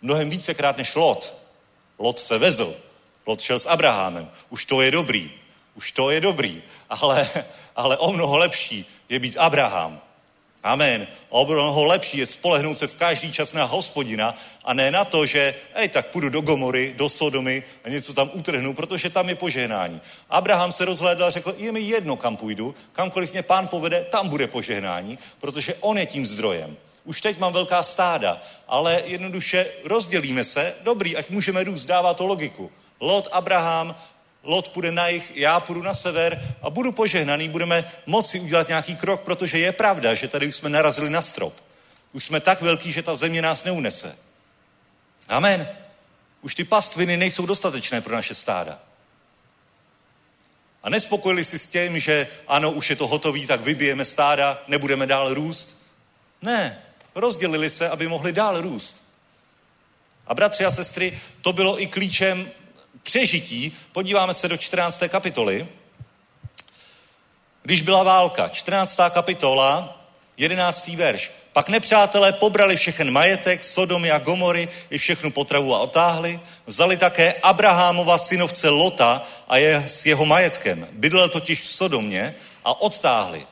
Mnohem vícekrát než Lot. Lot se vezl. Lot šel s Abrahamem. Už to je dobrý. Už to je dobrý. Ale, ale o mnoho lepší je být Abraham. Amen. O mnoho lepší je spolehnout se v každý čas na hospodina a ne na to, že ej, tak půjdu do Gomory, do Sodomy a něco tam utrhnu, protože tam je požehnání. Abraham se rozhlédl a řekl, je mi jedno, kam půjdu, kamkoliv mě pán povede, tam bude požehnání, protože on je tím zdrojem. Už teď mám velká stáda, ale jednoduše rozdělíme se, dobrý, ať můžeme růst, dává to logiku. Lot, Abraham, Lot půjde na jich, já půjdu na sever a budu požehnaný, budeme moci udělat nějaký krok, protože je pravda, že tady už jsme narazili na strop. Už jsme tak velký, že ta země nás neunese. Amen. Už ty pastviny nejsou dostatečné pro naše stáda. A nespokojili si s tím, že ano, už je to hotový, tak vybijeme stáda, nebudeme dál růst. Ne, rozdělili se, aby mohli dál růst. A bratři a sestry, to bylo i klíčem přežití. Podíváme se do 14. kapitoly. Když byla válka, 14. kapitola, 11. verš. Pak nepřátelé pobrali všechen majetek, Sodomy a Gomory i všechnu potravu a otáhli. Vzali také Abrahámova synovce Lota a je s jeho majetkem. Bydlel totiž v Sodomě a odtáhli.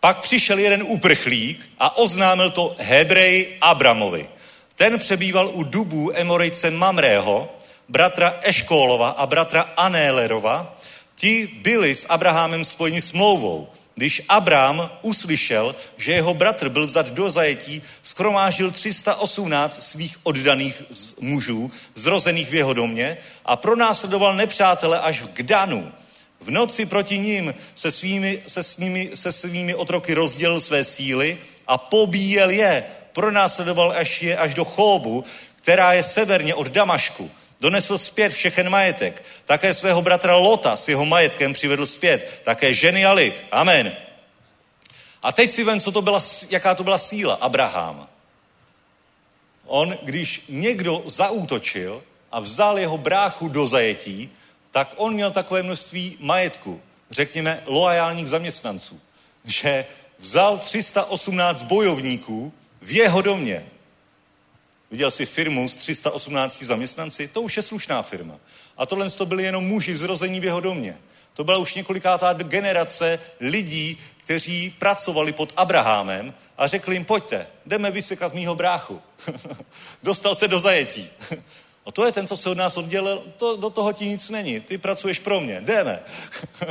Pak přišel jeden uprchlík a oznámil to Hebrej Abramovi. Ten přebýval u dubů Emorejce Mamrého, bratra Eškólova a bratra Anélerova. Ti byli s Abrahamem spojeni smlouvou. Když Abraham uslyšel, že jeho bratr byl vzat do zajetí, skromáždil 318 svých oddaných mužů, zrozených v jeho domě a pronásledoval nepřátele až v Gdanu. V noci proti ním se svými, se, svými, se svými otroky rozdělil své síly a pobíjel je. Pronásledoval až je až do Chóbu, která je severně od Damašku. Donesl zpět všechen majetek. Také svého bratra Lota s jeho majetkem přivedl zpět. Také ženy a lid. Amen. A teď si vem, co to byla, jaká to byla síla Abraham. On, když někdo zaútočil a vzal jeho bráchu do zajetí, tak on měl takové množství majetku, řekněme, loajálních zaměstnanců, že vzal 318 bojovníků v jeho domě. Viděl jsi firmu s 318 zaměstnanci? To už je slušná firma. A tohle to byli jenom muži zrození v jeho domě. To byla už několikátá generace lidí, kteří pracovali pod Abrahamem a řekli jim, pojďte, jdeme vysekat mýho bráchu. Dostal se do zajetí. A to je ten, co se od nás oddělil, to, do toho ti nic není, ty pracuješ pro mě, jdeme.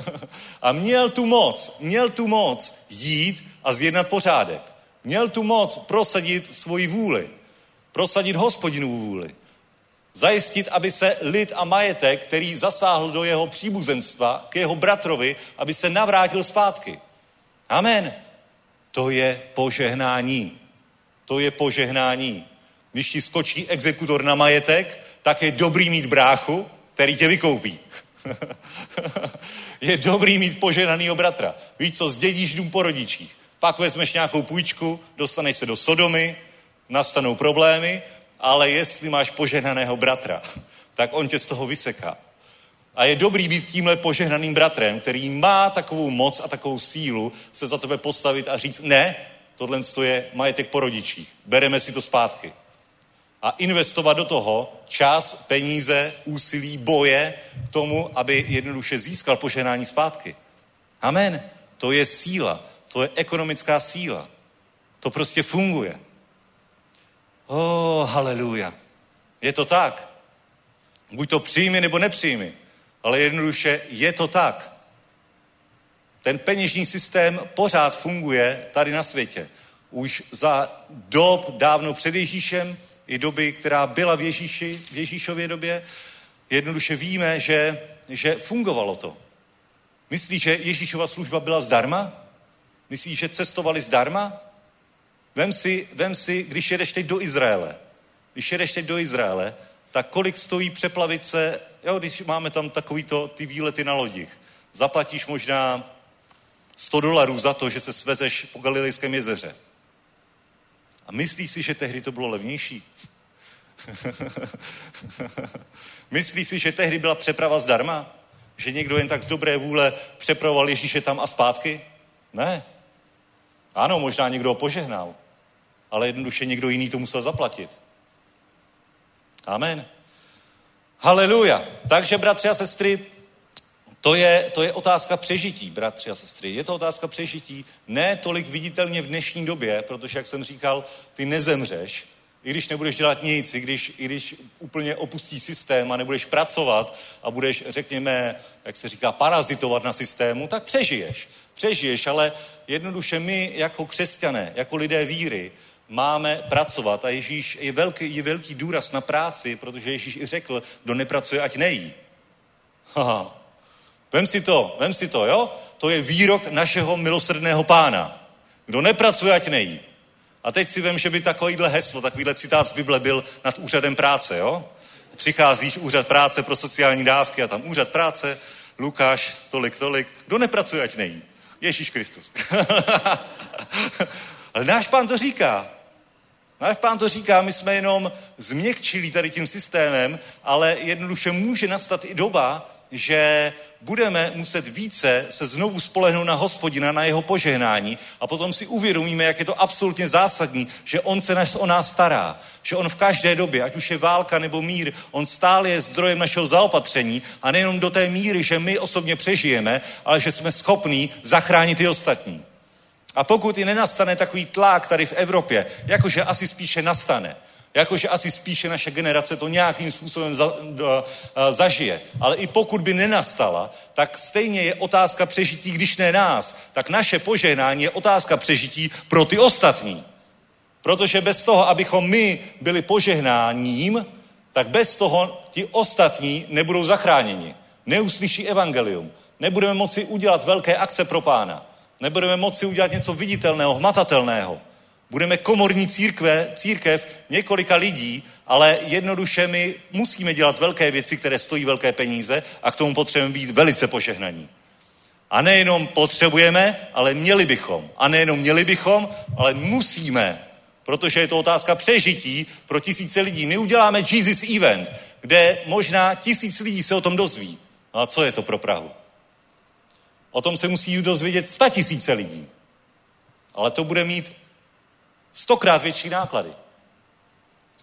a měl tu moc, měl tu moc jít a zjednat pořádek. Měl tu moc prosadit svoji vůli, prosadit hospodinu vůli. Zajistit, aby se lid a majetek, který zasáhl do jeho příbuzenstva, k jeho bratrovi, aby se navrátil zpátky. Amen. To je požehnání. To je požehnání. Když ti skočí exekutor na majetek, tak je dobrý mít bráchu, který tě vykoupí. je dobrý mít požehnaného bratra. Víš co, zdědíš dům po rodičích. Pak vezmeš nějakou půjčku, dostaneš se do Sodomy, nastanou problémy, ale jestli máš požehnaného bratra, tak on tě z toho vyseká. A je dobrý být tímhle požehnaným bratrem, který má takovou moc a takovou sílu se za tebe postavit a říct, ne, tohle je majetek po rodičích, bereme si to zpátky. A investovat do toho čas, peníze, úsilí, boje k tomu, aby jednoduše získal požehnání zpátky. Amen. To je síla. To je ekonomická síla. To prostě funguje. Oh, haleluja. Je to tak. Buď to přijmi nebo nepřijmi. Ale jednoduše je to tak. Ten peněžní systém pořád funguje tady na světě. Už za dob dávno před Ježíšem i doby, která byla v, Ježíši, v Ježíšově době, jednoduše víme, že, že fungovalo to. Myslíš, že Ježíšova služba byla zdarma? Myslíš, že cestovali zdarma? Vem si, vem si, když jedeš teď do Izraele, když jedeš teď do Izraele, tak kolik stojí přeplavit se, jo, když máme tam takovýto ty výlety na lodích. Zaplatíš možná 100 dolarů za to, že se svezeš po Galilejském jezeře. A myslíš si, že tehdy to bylo levnější? myslíš si, že tehdy byla přeprava zdarma? Že někdo jen tak z dobré vůle přepravoval Ježíše tam a zpátky? Ne. Ano, možná někdo ho požehnal, ale jednoduše někdo jiný to musel zaplatit. Amen. Haleluja. Takže, bratři a sestry, to je, to je otázka přežití, bratři a sestry. Je to otázka přežití, ne tolik viditelně v dnešní době, protože, jak jsem říkal, ty nezemřeš, i když nebudeš dělat nic, i když, i když úplně opustí systém a nebudeš pracovat a budeš, řekněme, jak se říká, parazitovat na systému, tak přežiješ. Přežiješ, ale jednoduše my jako křesťané, jako lidé víry, máme pracovat. A Ježíš je velký, je velký důraz na práci, protože Ježíš i řekl, kdo nepracuje, ať nejí. Haha. Vem si to, vem si to, jo? To je výrok našeho milosrdného pána. Kdo nepracuje, ať nejí. A teď si vem, že by takovýhle heslo, takovýhle citát z Bible byl nad úřadem práce, jo? Přicházíš úřad práce pro sociální dávky a tam úřad práce, Lukáš, tolik, tolik. Kdo nepracuje, ať nejí. Ježíš Kristus. Ale náš pán to říká. Náš pán to říká, my jsme jenom změkčili tady tím systémem, ale jednoduše může nastat i doba, že budeme muset více se znovu spolehnout na hospodina, na jeho požehnání a potom si uvědomíme, jak je to absolutně zásadní, že on se nás, o nás stará, že on v každé době, ať už je válka nebo mír, on stále je zdrojem našeho zaopatření a nejenom do té míry, že my osobně přežijeme, ale že jsme schopní zachránit i ostatní. A pokud i nenastane takový tlak tady v Evropě, jakože asi spíše nastane, jakože asi spíše naše generace to nějakým způsobem za, do, a, zažije. Ale i pokud by nenastala, tak stejně je otázka přežití, když ne nás, tak naše požehnání je otázka přežití pro ty ostatní. Protože bez toho, abychom my byli požehnáním, tak bez toho ti ostatní nebudou zachráněni. Neuslyší evangelium. Nebudeme moci udělat velké akce pro pána. Nebudeme moci udělat něco viditelného, hmatatelného. Budeme komorní církve, církev několika lidí, ale jednoduše my musíme dělat velké věci, které stojí velké peníze a k tomu potřebujeme být velice požehnaní. A nejenom potřebujeme, ale měli bychom. A nejenom měli bychom, ale musíme. Protože je to otázka přežití pro tisíce lidí. My uděláme Jesus Event, kde možná tisíc lidí se o tom dozví. A co je to pro Prahu? O tom se musí dozvědět sta tisíce lidí. Ale to bude mít stokrát větší náklady.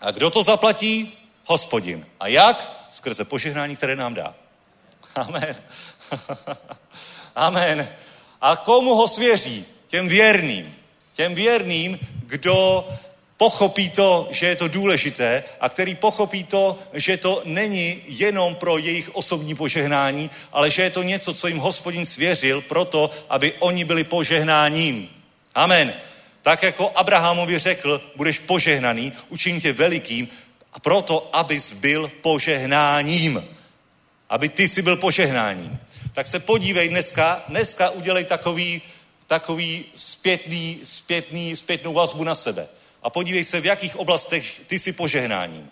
A kdo to zaplatí? Hospodin. A jak? Skrze požehnání, které nám dá. Amen. Amen. A komu ho svěří? Těm věrným. Těm věrným, kdo pochopí to, že je to důležité a který pochopí to, že to není jenom pro jejich osobní požehnání, ale že je to něco, co jim hospodin svěřil proto, aby oni byli požehnáním. Amen. Tak jako Abrahamovi řekl, budeš požehnaný, učiním tě velikým, a proto, abys byl požehnáním. Aby ty si byl požehnáním. Tak se podívej dneska, dneska udělej takový, takový zpětný, zpětný, zpětnou vazbu na sebe. A podívej se, v jakých oblastech ty jsi požehnáním.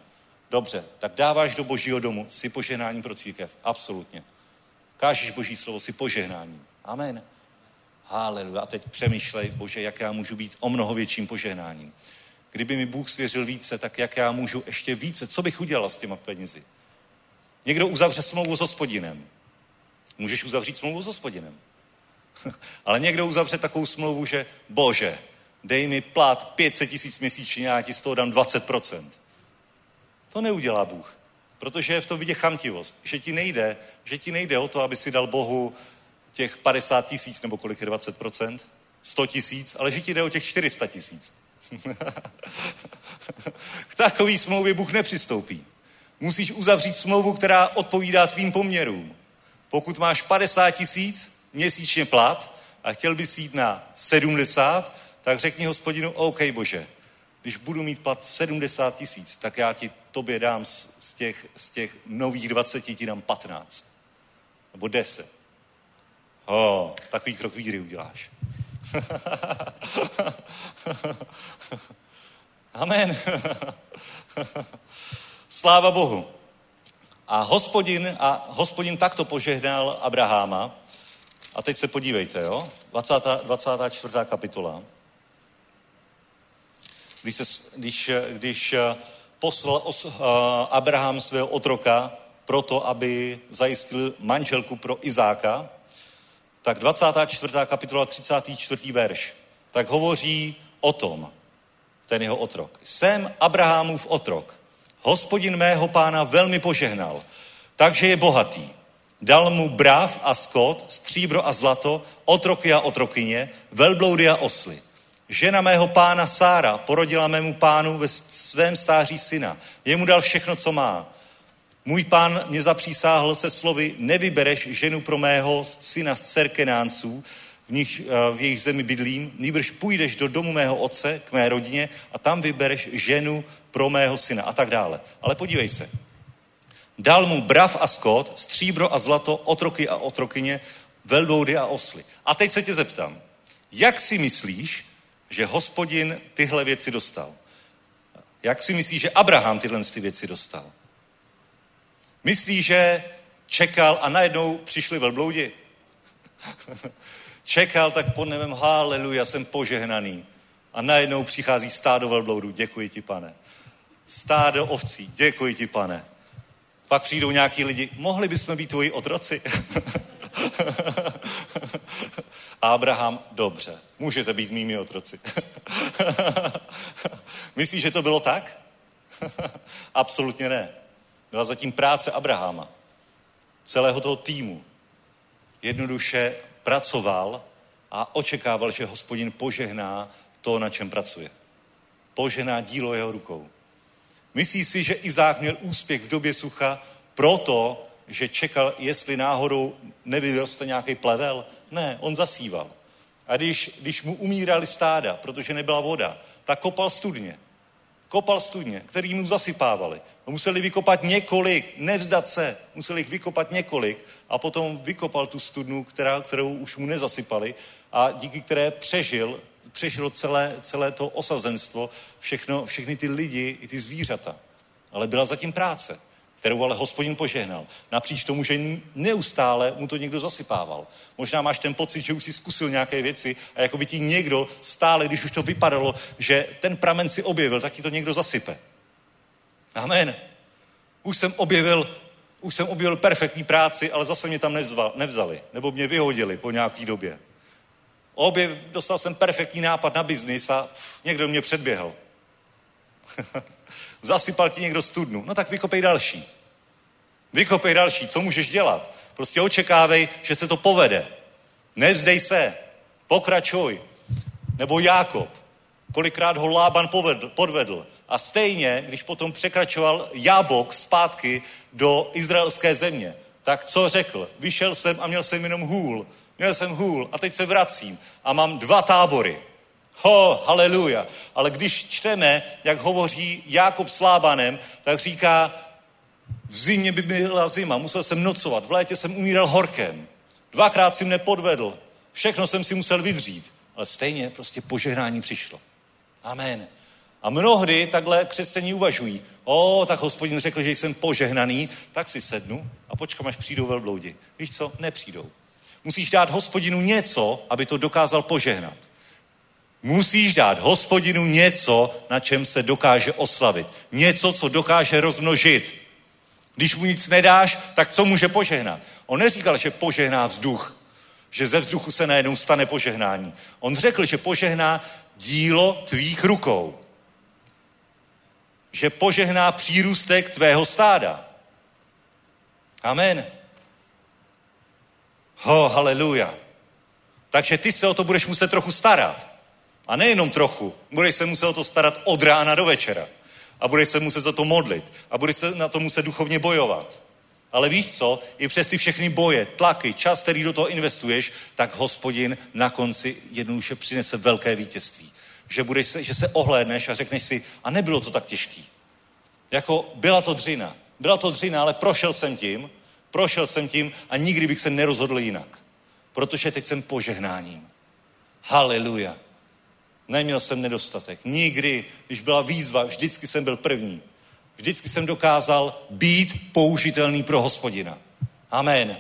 Dobře, tak dáváš do božího domu, si požehnáním pro církev. Absolutně. Kážeš boží slovo, si požehnáním. Amen. Haleluja. A teď přemýšlej, bože, jak já můžu být o mnoho větším požehnáním. Kdyby mi Bůh svěřil více, tak jak já můžu ještě více? Co bych udělal s těma penězi? Někdo uzavře smlouvu s hospodinem. Můžeš uzavřít smlouvu s hospodinem. Ale někdo uzavře takovou smlouvu, že bože, dej mi plat 500 tisíc měsíčně já ti z toho dám 20%. To neudělá Bůh. Protože je v tom vidět chamtivost. Že ti nejde, že ti nejde o to, aby si dal Bohu těch 50 tisíc, nebo kolik je 20%, 100 tisíc, ale že ti jde o těch 400 tisíc. K takové smlouvě Bůh nepřistoupí. Musíš uzavřít smlouvu, která odpovídá tvým poměrům. Pokud máš 50 tisíc měsíčně plat a chtěl bys jít na 70, tak řekni hospodinu, OK bože, když budu mít plat 70 tisíc, tak já ti tobě dám z, z, těch, z těch nových 20 ti dám 15. Nebo 10. Oh, takový krok víry uděláš. Amen. Sláva Bohu. A hospodin, a hospodin takto požehnal Abraháma. A teď se podívejte, jo? 20, 24. kapitola. Když, se, když, když poslal os, uh, Abraham svého otroka proto, aby zajistil manželku pro Izáka, tak 24. kapitola 34. verš, tak hovoří o tom, ten jeho otrok. Jsem Abrahamův otrok. Hospodin mého pána velmi požehnal, takže je bohatý. Dal mu brav a skot, stříbro a zlato, otroky a otrokyně, velbloudy a osly. Žena mého pána Sára porodila mému pánu ve svém stáří syna. Jemu dal všechno, co má. Můj pán mě zapřísáhl se slovy, nevybereš ženu pro mého syna z Cerkenánců, v, nich, eh, v jejich zemi bydlím, nýbrž půjdeš do domu mého otce, k mé rodině a tam vybereš ženu pro mého syna a tak dále. Ale podívej se. Dal mu brav a skot, stříbro a zlato, otroky a otrokyně, velboudy a osly. A teď se tě zeptám, jak si myslíš, že hospodin tyhle věci dostal? Jak si myslíš, že Abraham tyhle ty věci dostal? Myslí, že čekal a najednou přišli velbloudi? čekal, tak pod nebem, haleluja, jsem požehnaný. A najednou přichází stádo velbloudů, děkuji ti, pane. Stádo ovcí, děkuji ti, pane. Pak přijdou nějaký lidi, mohli bychom být tvoji otroci? Abraham, dobře, můžete být mými otroci. Myslíš, že to bylo tak? Absolutně ne. Byla zatím práce Abrahama, celého toho týmu. Jednoduše pracoval a očekával, že hospodin požehná to, na čem pracuje. Požehná dílo jeho rukou. Myslí si, že Izák měl úspěch v době sucha proto, že čekal, jestli náhodou nevyroste nějaký plevel? Ne, on zasíval. A když, když mu umírali stáda, protože nebyla voda, tak kopal studně kopal studně, který mu zasypávali. Museli vykopat několik, nevzdat se, museli jich vykopat několik a potom vykopal tu studnu, která, kterou už mu nezasypali a díky které přežil, přežilo celé, celé to osazenstvo, všechno, všechny ty lidi i ty zvířata. Ale byla zatím práce. Kterou ale hospodin požehnal. Napříč tomu, že neustále mu to někdo zasypával. Možná máš ten pocit, že už si zkusil nějaké věci a jako by ti někdo stále, když už to vypadalo, že ten pramen si objevil, tak ti to někdo zasype. Amen. Už jsem objevil, už jsem objevil perfektní práci, ale zase mě tam nezval, nevzali, nebo mě vyhodili po nějaký době. Objev, dostal jsem perfektní nápad na biznis a pff, někdo mě předběhl. Zasypal ti někdo studnu. No tak vykopej další. Vykopej další. Co můžeš dělat? Prostě očekávej, že se to povede. Nevzdej se. Pokračuj. Nebo Jákob. Kolikrát ho Lában povedl, podvedl. A stejně, když potom překračoval Jábok zpátky do izraelské země, tak co řekl? Vyšel jsem a měl jsem jenom hůl. Měl jsem hůl a teď se vracím a mám dva tábory. Ho, haleluja. Ale když čteme, jak hovoří Jákob s Lábanem, tak říká, v zimě by byla zima, musel jsem nocovat, v létě jsem umíral horkem. Dvakrát si mne podvedl, všechno jsem si musel vydřít, ale stejně prostě požehnání přišlo. Amen. A mnohdy takhle křesťaní uvažují. O, tak hospodin řekl, že jsem požehnaný, tak si sednu a počkám, až přijdou velbloudi. Víš co? Nepřijdou. Musíš dát hospodinu něco, aby to dokázal požehnat. Musíš dát hospodinu něco, na čem se dokáže oslavit. Něco, co dokáže rozmnožit. Když mu nic nedáš, tak co může požehnat? On neříkal, že požehná vzduch, že ze vzduchu se najednou stane požehnání. On řekl, že požehná dílo tvých rukou. Že požehná přírůstek tvého stáda. Amen. Ho, haleluja. Takže ty se o to budeš muset trochu starat. A nejenom trochu. Budeš se muset o to starat od rána do večera. A budeš se muset za to modlit. A budeš se na to muset duchovně bojovat. Ale víš co? I přes ty všechny boje, tlaky, čas, který do toho investuješ, tak hospodin na konci jednoduše přinese velké vítězství. Že, budeš se, že se ohlédneš a řekneš si, a nebylo to tak těžký. Jako byla to dřina. Byla to dřina, ale prošel jsem tím, prošel jsem tím a nikdy bych se nerozhodl jinak. Protože teď jsem požehnáním. Haleluja. Neměl jsem nedostatek. Nikdy, když byla výzva, vždycky jsem byl první. Vždycky jsem dokázal být použitelný pro hospodina. Amen.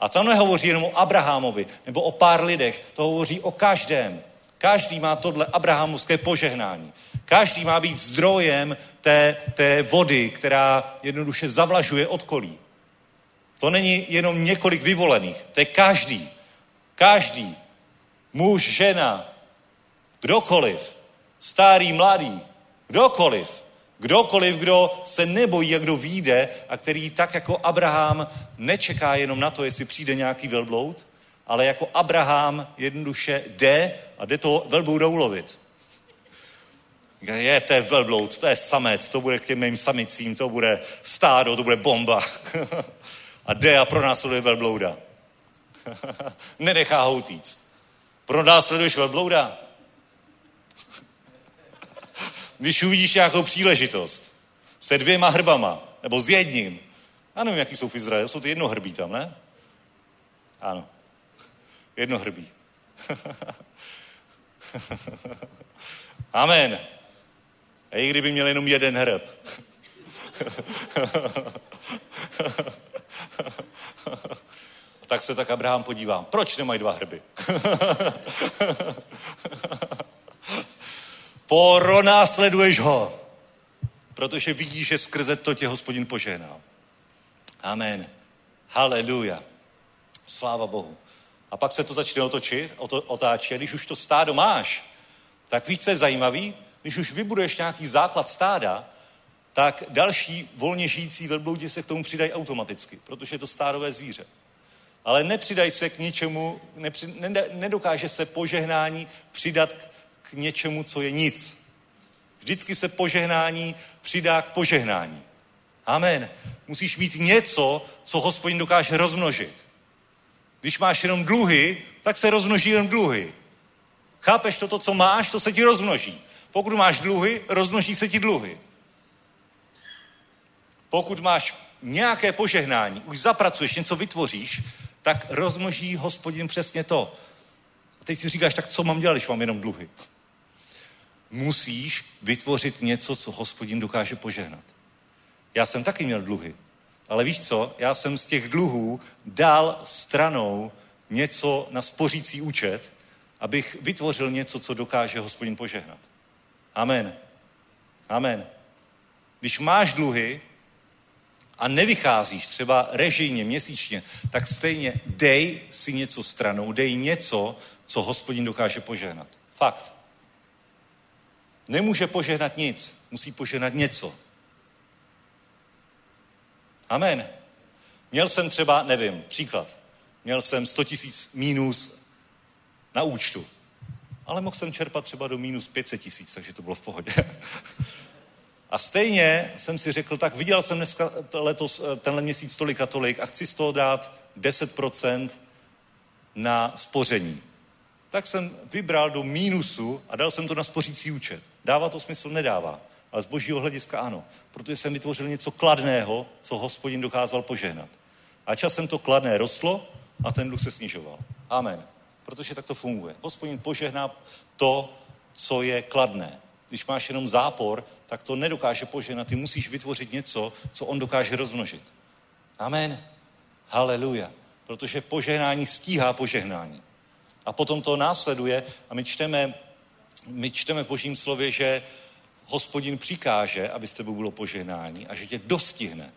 A to nehovoří jenom o Abrahamovi nebo o pár lidech, to hovoří o každém. Každý má tohle abrahamovské požehnání. Každý má být zdrojem té, té vody, která jednoduše zavlažuje odkolí. To není jenom několik vyvolených, to je každý. Každý. Muž, žena, Kdokoliv, starý, mladý, kdokoliv, kdokoliv, kdo se nebojí a kdo vyjde a který tak jako Abraham nečeká jenom na to, jestli přijde nějaký velbloud, ale jako Abraham jednoduše jde a jde toho velblouda ulovit. Je, to je velbloud, to je samec, to bude k těm mým samicím, to bude stádo, to bude bomba. a jde a pronásleduje velblouda. Nenechá ho utíct. Pronásleduješ velblouda? Když uvidíš nějakou příležitost se dvěma hrbama, nebo s jedním. Já nevím, jaký jsou v Izraeli, jsou ty jednohrbí tam, ne? Ano. Jednohrbí. Amen. A i kdyby měl jenom jeden hrb. tak se tak Abraham podívá. Proč nemají dva hrby? Poronásleduješ ho, protože vidíš, že skrze to tě hospodin požehnal. Amen. Haleluja. Sláva Bohu. A pak se to začne otočit, otáčet. Když už to stádo máš, tak víš, co je zajímavý? Když už vybuduješ nějaký základ stáda, tak další volně žijící velbloudi se k tomu přidají automaticky, protože je to stádové zvíře. Ale nepřidaj se k ničemu, nepři, nedokáže se požehnání přidat k něčemu, co je nic. Vždycky se požehnání přidá k požehnání. Amen. Musíš mít něco, co hospodin dokáže rozmnožit. Když máš jenom dluhy, tak se rozmnoží jenom dluhy. Chápeš to, to, co máš, to se ti rozmnoží. Pokud máš dluhy, rozmnoží se ti dluhy. Pokud máš nějaké požehnání, už zapracuješ, něco vytvoříš, tak rozmnoží hospodin přesně to. A teď si říkáš, tak co mám dělat, když mám jenom dluhy? Musíš vytvořit něco, co hospodin dokáže požehnat. Já jsem taky měl dluhy. Ale víš co, já jsem z těch dluhů dal stranou něco na spořící účet, abych vytvořil něco, co dokáže hospodin požehnat. Amen. Amen. Když máš dluhy a nevycházíš třeba režijně, měsíčně, tak stejně dej si něco stranou, dej něco, co hospodin dokáže požehnat. Fakt. Nemůže požehnat nic, musí požehnat něco. Amen. Měl jsem třeba, nevím, příklad, měl jsem 100 tisíc mínus na účtu, ale mohl jsem čerpat třeba do mínus 500 tisíc, takže to bylo v pohodě. A stejně jsem si řekl, tak viděl jsem dneska letos, tenhle měsíc tolik a tolik a chci z toho dát 10% na spoření. Tak jsem vybral do mínusu a dal jsem to na spořící účet. Dává to smysl? Nedává. Ale z božího hlediska ano. Protože jsem vytvořil něco kladného, co hospodin dokázal požehnat. A časem to kladné rostlo a ten dluh se snižoval. Amen. Protože tak to funguje. Hospodin požehná to, co je kladné. Když máš jenom zápor, tak to nedokáže požehnat. Ty musíš vytvořit něco, co on dokáže rozmnožit. Amen. Haleluja. Protože požehnání stíhá požehnání. A potom to následuje a my čteme, my čteme v božím slově, že hospodin přikáže, aby s tebou bylo požehnání a že tě dostihne.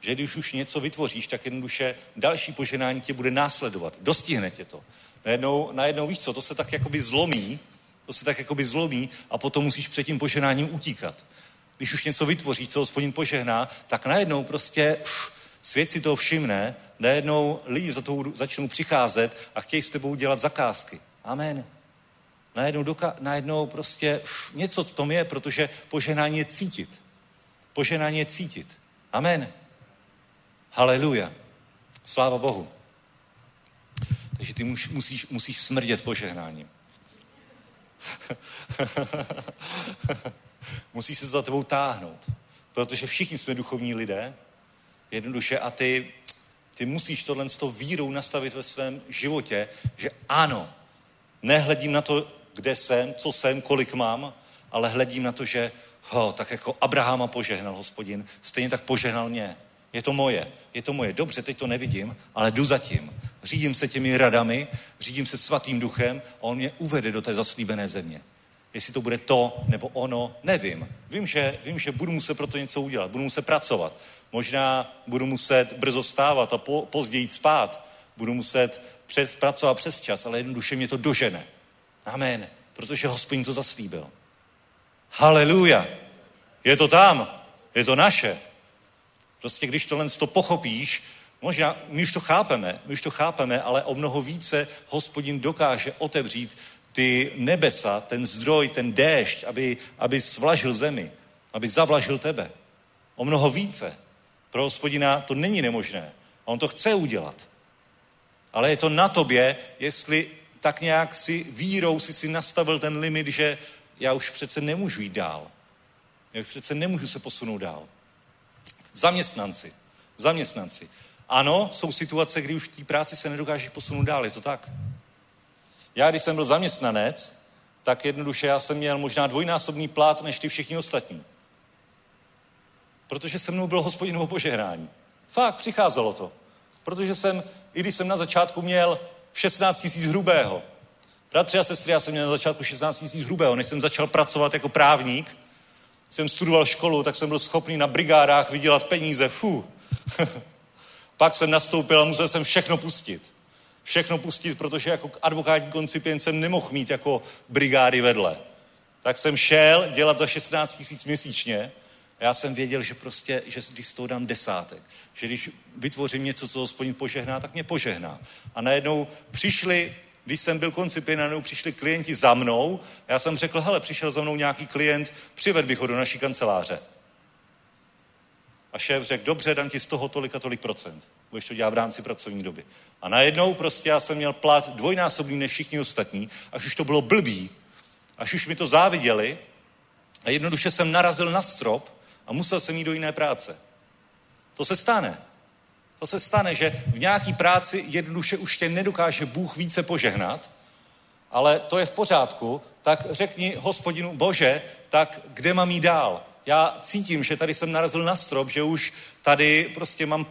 Že když už něco vytvoříš, tak jednoduše další požehnání tě bude následovat. Dostihne tě to. Najednou, najednou víš co, to se tak jakoby zlomí, to se tak jakoby zlomí a potom musíš před tím požehnáním utíkat. Když už něco vytvoříš, co hospodin požehná, tak najednou prostě pff, svět si toho všimne, najednou lidi za to začnou přicházet a chtějí s tebou dělat zakázky. Amen. Najednou, doka- najednou prostě pff, něco v tom je, protože požehnání je cítit. Požehnání je cítit. Amen. Haleluja. Sláva Bohu. Takže ty musíš, musíš smrdět požehnáním. musíš se to za tebou táhnout. Protože všichni jsme duchovní lidé, jednoduše, a ty, ty musíš tohle s tou vírou nastavit ve svém životě, že ano, nehledím na to, kde jsem, co jsem, kolik mám, ale hledím na to, že ho, tak jako Abrahama požehnal hospodin, stejně tak požehnal mě. Je to moje, je to moje. Dobře, teď to nevidím, ale jdu zatím. Řídím se těmi radami, řídím se svatým duchem a on mě uvede do té zaslíbené země. Jestli to bude to nebo ono, nevím. Vím, že, vím, že budu muset pro to něco udělat, budu muset pracovat. Možná budu muset brzo vstávat a po, později spát. Budu muset před, pracovat přes čas, ale jednoduše mě to dožene. Amen. Protože hospodin to zaslíbil. Haleluja. Je to tam. Je to naše. Prostě když tohle to pochopíš, možná my už to chápeme, my už to chápeme, ale o mnoho více hospodin dokáže otevřít ty nebesa, ten zdroj, ten déšť, aby, aby svlažil zemi, aby zavlažil tebe. O mnoho více. Pro hospodina to není nemožné. On to chce udělat. Ale je to na tobě, jestli tak nějak si vírou si si nastavil ten limit, že já už přece nemůžu jít dál. Já už přece nemůžu se posunout dál. Zaměstnanci. Zaměstnanci. Ano, jsou situace, kdy už v té práci se nedokážeš posunout dál, je to tak. Já, když jsem byl zaměstnanec, tak jednoduše já jsem měl možná dvojnásobný plát než ty všichni ostatní. Protože se mnou bylo hospodinovo požehnání. Fakt, přicházelo to. Protože jsem, i když jsem na začátku měl 16 tisíc hrubého. Bratři a sestry, já jsem měl na začátku 16 tisíc hrubého. Než jsem začal pracovat jako právník, jsem studoval školu, tak jsem byl schopný na brigádách vydělat peníze. Fu. Pak jsem nastoupil a musel jsem všechno pustit. Všechno pustit, protože jako advokátní koncipient jsem nemohl mít jako brigády vedle. Tak jsem šel dělat za 16 tisíc měsíčně já jsem věděl, že prostě, že když z toho dám desátek, že když vytvořím něco, co hospodin požehná, tak mě požehná. A najednou přišli, když jsem byl koncipient, najednou přišli klienti za mnou. Já jsem řekl, hele, přišel za mnou nějaký klient, přived bych ho do naší kanceláře. A šéf řekl, dobře, dám ti z toho tolik a tolik procent. Budeš to dělat v rámci pracovní doby. A najednou prostě já jsem měl plat dvojnásobný než všichni ostatní, až už to bylo blbý, až už mi to záviděli a jednoduše jsem narazil na strop a musel jsem jít do jiné práce. To se stane. To se stane, že v nějaký práci jednoduše už tě nedokáže Bůh více požehnat, ale to je v pořádku, tak řekni hospodinu, bože, tak kde mám jít dál? Já cítím, že tady jsem narazil na strop, že už tady prostě mám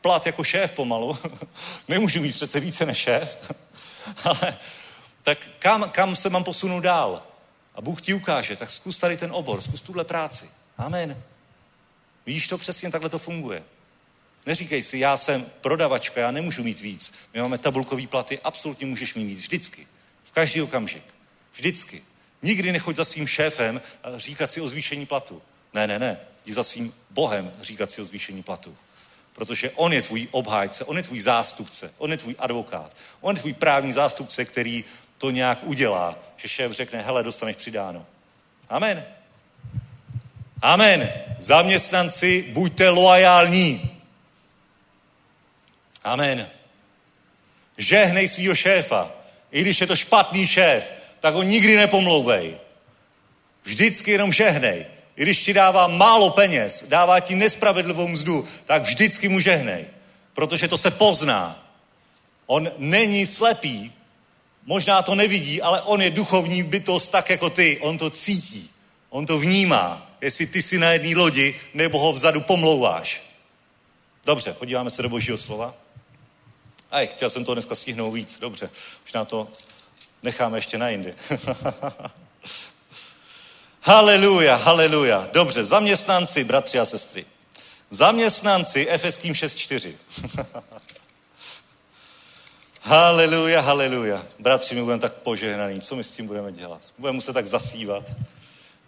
plat jako šéf pomalu. Nemůžu mít přece více než šéf. Ale tak kam, kam se mám posunout dál? A Bůh ti ukáže, tak zkus tady ten obor, zkus tuhle práci. Amen. Víš to přesně, takhle to funguje. Neříkej si, já jsem prodavačka, já nemůžu mít víc. My máme tabulkový platy, absolutně můžeš mít víc. Vždycky. V každý okamžik. Vždycky. Nikdy nechoď za svým šéfem a říkat si o zvýšení platu. Ne, ne, ne. Jdi za svým Bohem říkat si o zvýšení platu. Protože on je tvůj obhájce, on je tvůj zástupce, on je tvůj advokát, on je tvůj právní zástupce, který to nějak udělá, že šéf řekne, hele, dostaneš přidáno. Amen. Amen. Zaměstnanci, buďte loajální. Amen. Žehnej svýho šéfa. I když je to špatný šéf, tak ho nikdy nepomlouvej. Vždycky jenom žehnej. I když ti dává málo peněz, dává ti nespravedlivou mzdu, tak vždycky mu žehnej. Protože to se pozná. On není slepý, možná to nevidí, ale on je duchovní bytost tak jako ty. On to cítí, on to vnímá, jestli ty si na jedné lodi, nebo ho vzadu pomlouváš. Dobře, podíváme se do božího slova. Aj, chtěl jsem to dneska stihnout víc, dobře. Už na to necháme ještě na jindy. haleluja, haleluja. Dobře, zaměstnanci, bratři a sestry. Zaměstnanci Efeským 6.4. haleluja, haleluja. Bratři, my budeme tak požehnaný. Co my s tím budeme dělat? Budeme muset tak zasívat.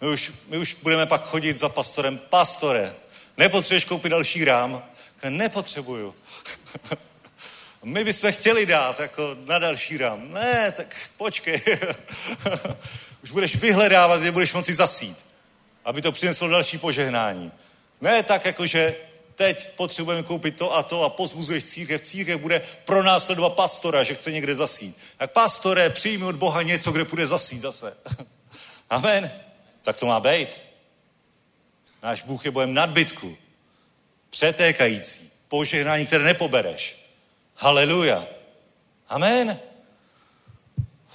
My už, my už budeme pak chodit za pastorem. Pastore, nepotřebuješ koupit další rám? Nepotřebuju. My bychom chtěli dát jako na další rám. Ne, tak počkej. Už budeš vyhledávat, kde budeš moci zasít, aby to přineslo další požehnání. Ne tak jako, že teď potřebujeme koupit to a to a pozbuzuješ církev. Církev bude pronásledovat pastora, že chce někde zasít. Tak pastore, přijmi od Boha něco, kde půjde zasít zase. Amen. Tak to má být. Náš Bůh je bojem nadbytku. Přetékající. Požehnání, které nepobereš. Haleluja. Amen.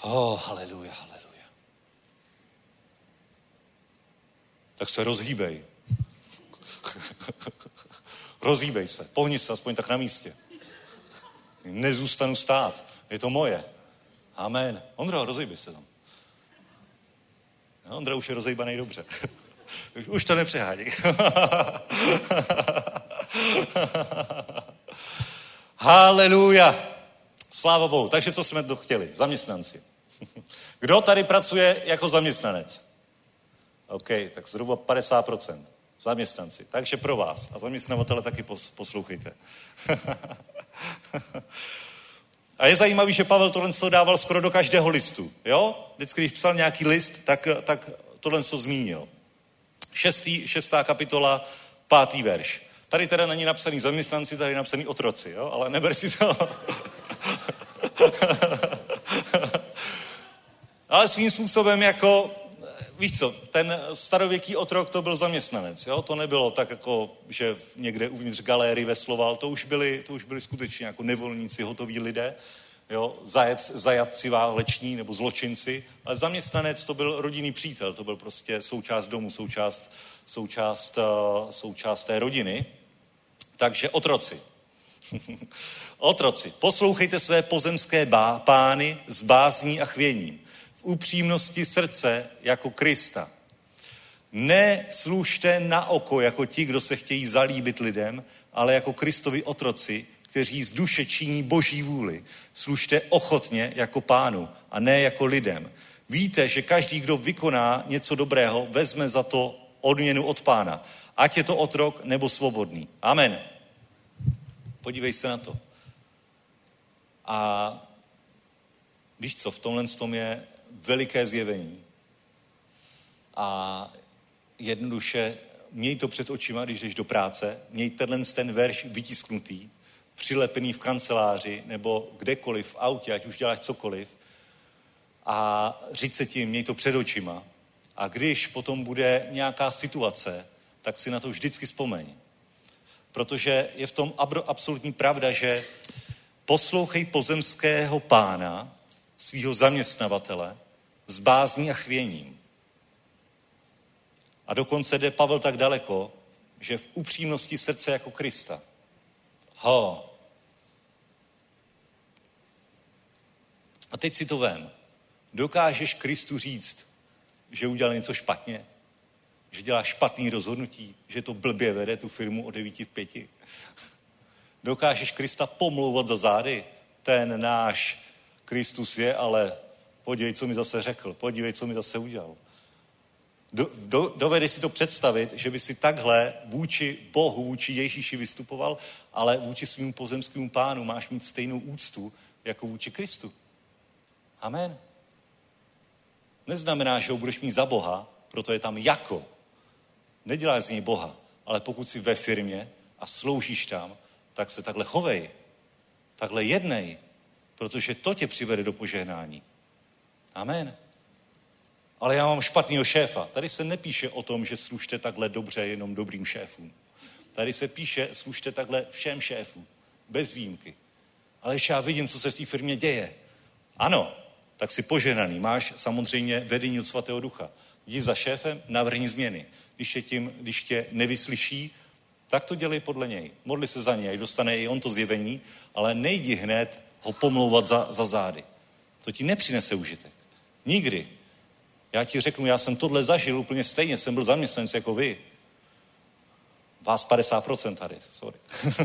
Oh, haleluja, haleluja. Tak se rozhýbej. rozhýbej se. Pohni se aspoň tak na místě. Nezůstanu stát. Je to moje. Amen. Ondro, rozhýbej se tam. Ondra už je rozhýbaný dobře. už to nepřehádí. Haleluja. Sláva Bohu. Takže co jsme to chtěli? Zaměstnanci. Kdo tady pracuje jako zaměstnanec? OK, tak zhruba 50%. Zaměstnanci. Takže pro vás. A zaměstnavatele taky poslouchejte. A je zajímavý, že Pavel tohle dával skoro do každého listu. Jo? Vždycky, když psal nějaký list, tak, tak tohle to zmínil. Šestý, šestá kapitola, pátý verš. Tady teda není napsaný zaměstnanci, tady je napsaný otroci, jo? ale neber si to. ale svým způsobem jako, víš co, ten starověký otrok to byl zaměstnanec, jo? to nebylo tak jako, že někde uvnitř galéry vesloval, to už byli, to už byli skutečně jako nevolníci, hotoví lidé, jo? Zajec, zajatci váleční nebo zločinci, ale zaměstnanec to byl rodinný přítel, to byl prostě součást domu, součást, součást, uh, součást té rodiny. Takže otroci. otroci, poslouchejte své pozemské bá, pány s bázní a chvěním, upřímnosti srdce jako Krista. Neslužte na oko jako ti, kdo se chtějí zalíbit lidem, ale jako Kristovi otroci, kteří z duše činí boží vůli. Služte ochotně jako pánu a ne jako lidem. Víte, že každý, kdo vykoná něco dobrého, vezme za to odměnu od pána ať je to otrok nebo svobodný. Amen. Podívej se na to. A víš co, v tomhle tom je veliké zjevení. A jednoduše měj to před očima, když jdeš do práce, měj tenhle ten verš vytisknutý, přilepený v kanceláři nebo kdekoliv v autě, ať už děláš cokoliv a říct se tím, měj to před očima. A když potom bude nějaká situace, tak si na to vždycky vzpomeň. Protože je v tom absolutní pravda, že poslouchej pozemského pána, svého zaměstnavatele, s bázní a chvěním. A dokonce jde Pavel tak daleko, že v upřímnosti srdce jako Krista. Ho. A teď si to vem. Dokážeš Kristu říct, že udělal něco špatně? Že dělá špatný rozhodnutí? Že to blbě vede tu firmu o 9 v 5? Dokážeš Krista pomlouvat za zády? Ten náš Kristus je, ale podívej, co mi zase řekl, podívej, co mi zase udělal. Do, do, dovedeš si to představit, že by si takhle vůči Bohu, vůči Ježíši vystupoval, ale vůči svým pozemskému pánu máš mít stejnou úctu jako vůči Kristu. Amen. Neznamená, že ho budeš mít za Boha, proto je tam jako. Nedělá z něj Boha, ale pokud jsi ve firmě a sloužíš tam, tak se takhle chovej. Takhle jednej, protože to tě přivede do požehnání. Amen. Ale já mám špatného šéfa. Tady se nepíše o tom, že služte takhle dobře jenom dobrým šéfům. Tady se píše, služte takhle všem šéfům. Bez výjimky. Ale ještě já vidím, co se v té firmě děje. Ano, tak si poženaný. Máš samozřejmě vedení od svatého ducha. Jdi za šéfem, navrhni změny. Když tě, tím, když tě nevyslyší, tak to dělej podle něj. Modli se za něj, dostane i on to zjevení, ale nejdi hned ho pomlouvat za, za zády. To ti nepřinese užitek. Nikdy. Já ti řeknu, já jsem tohle zažil úplně stejně, jsem byl zaměstnanec jako vy. Vás 50% tady, sorry.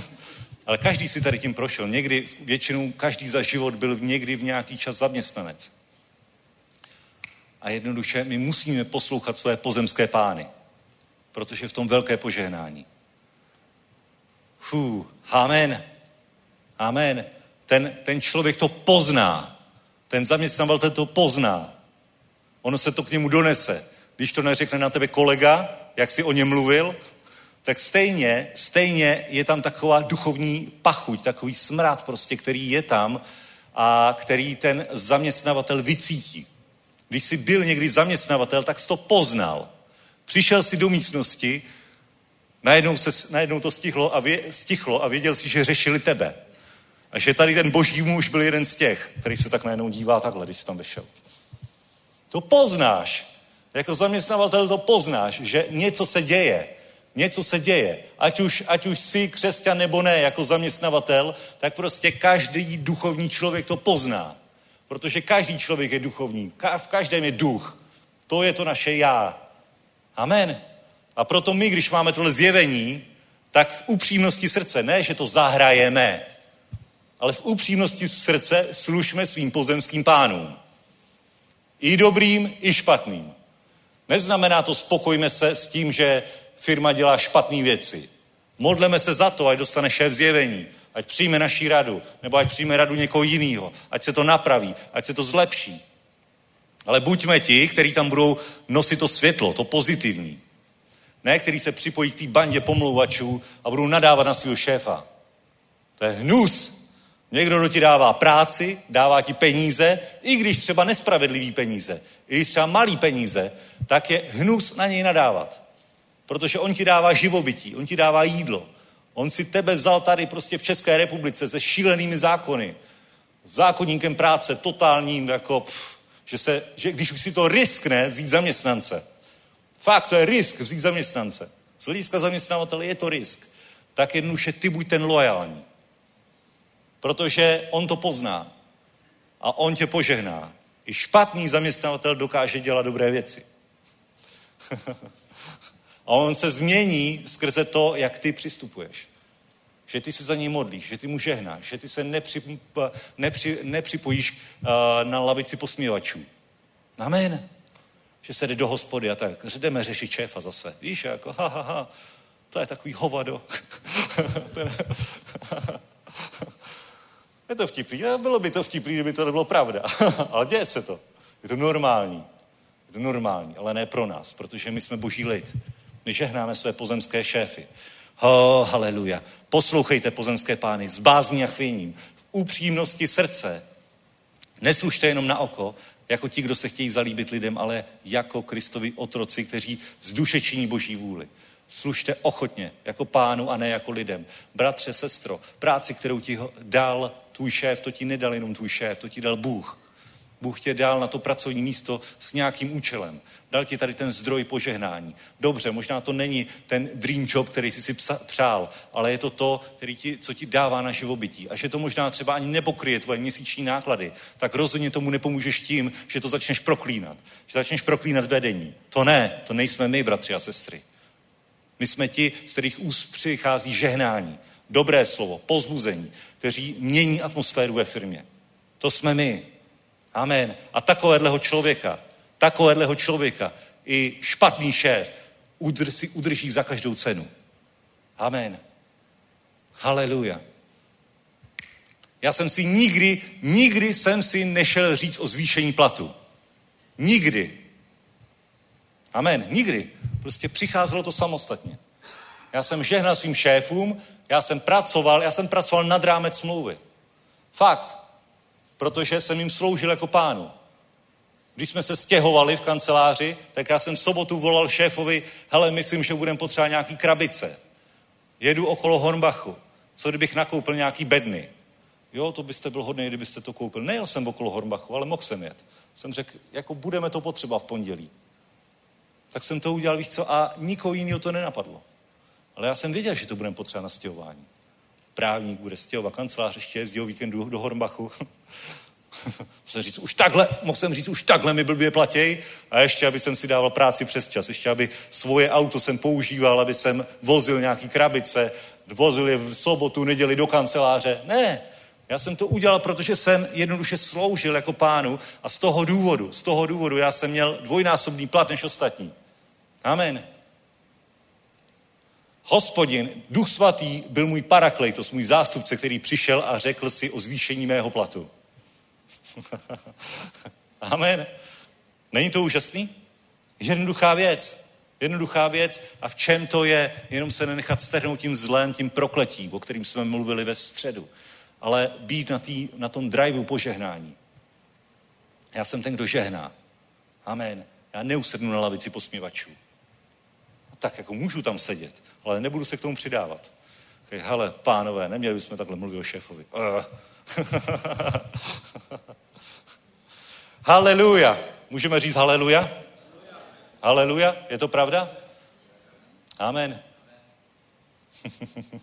Ale každý si tady tím prošel. Někdy, většinou každý za život byl někdy v nějaký čas zaměstnanec. A jednoduše my musíme poslouchat své pozemské pány, protože v tom velké požehnání. Fú, amen. Amen. Ten, ten člověk to pozná. Ten zaměstnavatel to pozná. Ono se to k němu donese. Když to neřekne na tebe kolega, jak si o něm mluvil, tak stejně, stejně je tam taková duchovní pachuť, takový smrad prostě, který je tam a který ten zaměstnavatel vycítí. Když jsi byl někdy zaměstnavatel, tak jsi to poznal. Přišel si do místnosti, najednou, se, najednou to stihlo a, vě, stichlo a věděl si, že řešili tebe. A že tady ten boží muž byl jeden z těch, který se tak najednou dívá takhle, když jsi tam vešel. To poznáš. Jako zaměstnavatel to poznáš, že něco se děje. Něco se děje. Ať už, ať už jsi křesťan nebo ne, jako zaměstnavatel, tak prostě každý duchovní člověk to pozná. Protože každý člověk je duchovní. V každém je duch. To je to naše já. Amen. A proto my, když máme tohle zjevení, tak v upřímnosti srdce, ne, že to zahrajeme, ale v upřímnosti srdce služme svým pozemským pánům. I dobrým, i špatným. Neznamená to spokojme se s tím, že firma dělá špatné věci. Modleme se za to, ať dostane šéf zjevení, ať přijme naší radu, nebo ať přijme radu někoho jiného, ať se to napraví, ať se to zlepší. Ale buďme ti, kteří tam budou nosit to světlo, to pozitivní. Ne, který se připojí k té bandě pomlouvačů a budou nadávat na svého šéfa. To je hnus. Někdo, kdo ti dává práci, dává ti peníze, i když třeba nespravedlivý peníze, i když třeba malý peníze, tak je hnus na něj nadávat. Protože on ti dává živobytí, on ti dává jídlo. On si tebe vzal tady prostě v České republice se šílenými zákony. Zákonníkem práce, totálním, jako, pff, že, se, že když už si to riskne vzít zaměstnance. Fakt, to je risk vzít zaměstnance. Z hlediska zaměstnavatele je to risk. Tak jednoduše ty buď ten loajální. Protože on to pozná. A on tě požehná. I špatný zaměstnavatel dokáže dělat dobré věci. a on se změní skrze to, jak ty přistupuješ. Že ty se za něj modlíš, že ty mu žehnáš, že ty se nepři, nepři, nepřipojíš uh, na lavici posměvačů. Amen. Že se jde do hospody a tak jdeme řešit šéfa zase. Víš, jako ha, ha, ha, to je takový hovado. je to vtipný. Bylo by to vtipný, kdyby to nebylo pravda. Ale děje se to. Je to normální. Je to normální, ale ne pro nás, protože my jsme boží lid. My žehnáme své pozemské šéfy. Oh, haleluja. Poslouchejte pozemské pány s bázní a chvěním, v upřímnosti srdce. Neslužte jenom na oko, jako ti, kdo se chtějí zalíbit lidem, ale jako Kristovi otroci, kteří z duše činí boží vůli. Služte ochotně, jako pánu a ne jako lidem. Bratře, sestro, práci, kterou ti dal tvůj šéf, to ti nedal jenom tvůj šéf, to ti dal Bůh. Bůh tě dal na to pracovní místo s nějakým účelem. Dal ti tady ten zdroj požehnání. Dobře, možná to není ten dream job, který jsi si psa, přál, ale je to to, který ti, co ti dává na živobytí. A že to možná třeba ani nepokryje tvoje měsíční náklady, tak rozhodně tomu nepomůžeš tím, že to začneš proklínat. Že začneš proklínat vedení. To ne, to nejsme my, bratři a sestry. My jsme ti, z kterých úst přichází žehnání, dobré slovo, pozbuzení, kteří mění atmosféru ve firmě. To jsme my. Amen. A takovéhleho člověka, takovéhleho člověka i špatný šéf udr, si udrží za každou cenu. Amen. Haleluja. Já jsem si nikdy, nikdy jsem si nešel říct o zvýšení platu. Nikdy. Amen. Nikdy. Prostě přicházelo to samostatně. Já jsem žehnal svým šéfům, já jsem pracoval, já jsem pracoval nad rámec smlouvy. Fakt. Protože jsem jim sloužil jako pánu. Když jsme se stěhovali v kanceláři, tak já jsem v sobotu volal šéfovi, hele, myslím, že budeme potřebovat nějaký krabice. Jedu okolo Hornbachu. Co kdybych nakoupil nějaký bedny? Jo, to byste byl hodný, kdybyste to koupil. Nejel jsem okolo Hornbachu, ale mohl jsem jet. Jsem řekl, jako budeme to potřeba v pondělí. Tak jsem to udělal, víš co, a nikoho jiného to nenapadlo. Ale já jsem věděl, že to budeme potřeba na stěhování. Právník bude stěhovat kancelář, ještě jezdí o víkendu do Hornbachu. Musím říct, už takhle, mohl jsem říct, už takhle mi blbě platěj a ještě, aby jsem si dával práci přes čas, ještě, aby svoje auto jsem používal, aby jsem vozil nějaký krabice, vozil je v sobotu, neděli do kanceláře. Ne, já jsem to udělal, protože jsem jednoduše sloužil jako pánu a z toho důvodu, z toho důvodu já jsem měl dvojnásobný plat než ostatní. Amen. Hospodin, duch svatý, byl můj paraklejtos, můj zástupce, který přišel a řekl si o zvýšení mého platu. Amen. Není to úžasný? Jednoduchá věc. Jednoduchá věc. A v čem to je? Jenom se nenechat strhnout tím zlem, tím prokletím, o kterým jsme mluvili ve středu. Ale být na, tý, na tom driveu požehnání. Já jsem ten, kdo žehná. Amen. Já neusednu na lavici posměvačů. Tak jako můžu tam sedět, ale nebudu se k tomu přidávat. Hele, pánové, neměli bychom takhle mluvit o šéfovi. Uh. haleluja. Můžeme říct haleluja? Haleluja. Je to pravda? Amen.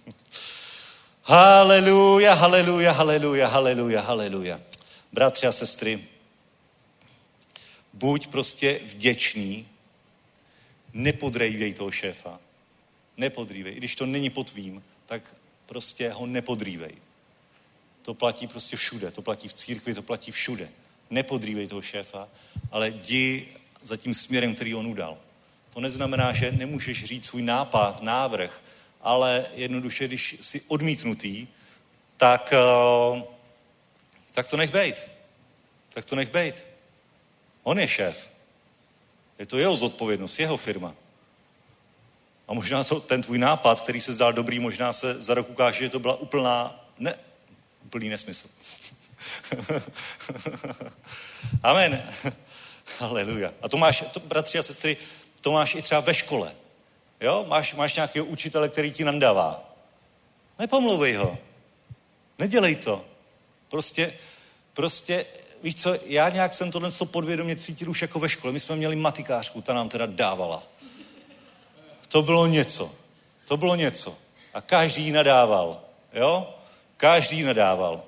haleluja, haleluja, haleluja, haleluja, haleluja. Bratři a sestry, buď prostě vděčný, nepodrejvej toho šéfa. Nepodrývej. I když to není pod tvým, tak prostě ho nepodrývej. To platí prostě všude. To platí v církvi, to platí všude. Nepodrývej toho šéfa, ale jdi za tím směrem, který on udal. To neznamená, že nemůžeš říct svůj nápad, návrh, ale jednoduše, když jsi odmítnutý, tak, eh, tak to nech bejt. Tak to nech bejt. On je šéf. Je to jeho zodpovědnost, jeho firma. A možná to, ten tvůj nápad, který se zdál dobrý, možná se za rok ukáže, že to byla úplná, ne, úplný nesmysl. Amen. Haleluja. A to máš, to, bratři a sestry, to máš i třeba ve škole. Jo? Máš, máš nějakého učitele, který ti nandává. Nepomluvej ho. Nedělej to. Prostě, prostě, víš co, já nějak jsem tohle podvědomě cítil už jako ve škole. My jsme měli matikářku, ta nám teda dávala. To bylo něco. To bylo něco. A každý nadával. Jo? Každý nadával.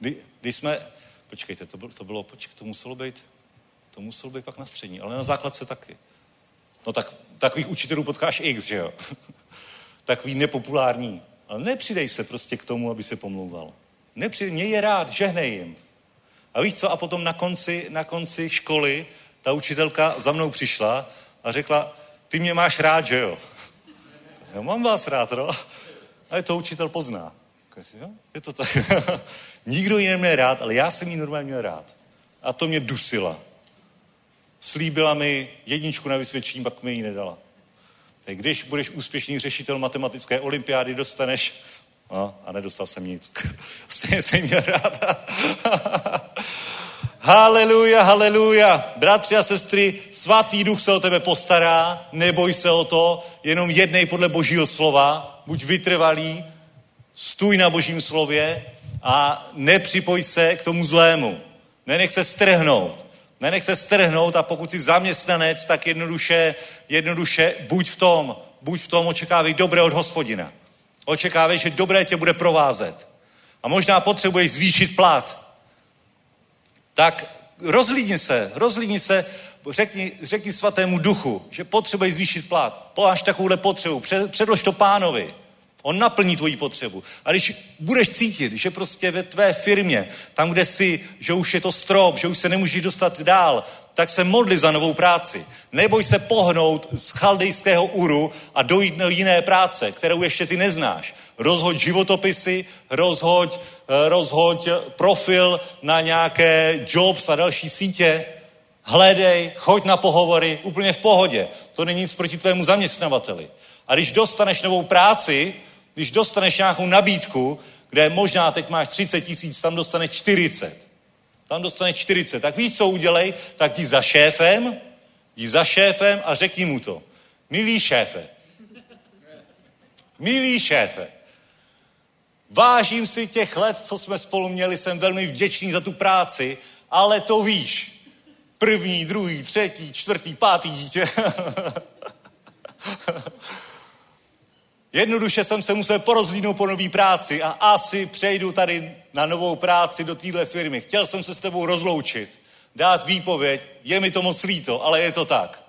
Kdy, když jsme, počkejte, to bylo, to bylo, počkej, to muselo být, to muselo být pak na střední, ale na základce taky. No tak takových učitelů potkáš x, že jo? Takový nepopulární. Ale nepřidej se prostě k tomu, aby se pomlouval. Nepřidej, mě je rád, žehnej jim. A víš co? A potom na konci, na konci školy ta učitelka za mnou přišla a řekla, ty mě máš rád, že jo? Já mám vás rád, no. A to učitel pozná. Je to tak. Nikdo ji neměl rád, ale já jsem ji normálně měl rád. A to mě dusila. Slíbila mi jedničku na vysvědčení, pak mi ji nedala. Tak když budeš úspěšný řešitel matematické olympiády, dostaneš... No, a nedostal jsem nic. Stejně jsem měl rád. Haleluja, haleluja. Bratři a sestry, svatý duch se o tebe postará, neboj se o to, jenom jednej podle božího slova, buď vytrvalý, stůj na božím slově a nepřipoj se k tomu zlému. Nenech se strhnout. Nenech se strhnout a pokud jsi zaměstnanec, tak jednoduše, jednoduše buď v tom, buď v tom, očekávej dobré od hospodina. Očekávej, že dobré tě bude provázet. A možná potřebuješ zvýšit plat. Tak rozlídni se, rozlídni se, řekni, řekni svatému duchu, že potřebuješ zvýšit plat. Poláš takovouhle potřebu, předlož to pánovi. On naplní tvoji potřebu. A když budeš cítit, že prostě ve tvé firmě, tam, kde jsi, že už je to strop, že už se nemůžeš dostat dál, tak se modli za novou práci. Neboj se pohnout z chaldejského uru a dojít do jiné práce, kterou ještě ty neznáš. Rozhoď životopisy, rozhoď, rozhoď profil na nějaké jobs a další sítě, hledej, choď na pohovory, úplně v pohodě. To není nic proti tvému zaměstnavateli. A když dostaneš novou práci, když dostaneš nějakou nabídku, kde možná teď máš 30 tisíc, tam dostaneš 40. Tam dostaneš 40. Tak víš, co udělej? Tak jdi za šéfem, jdi za šéfem a řekni mu to. Milý šéfe, milý šéfe, vážím si těch let, co jsme spolu měli, jsem velmi vděčný za tu práci, ale to víš. První, druhý, třetí, čtvrtý, pátý dítě. Jednoduše jsem se musel porozlínout po nový práci a asi přejdu tady na novou práci do téhle firmy. Chtěl jsem se s tebou rozloučit, dát výpověď, je mi to moc líto, ale je to tak.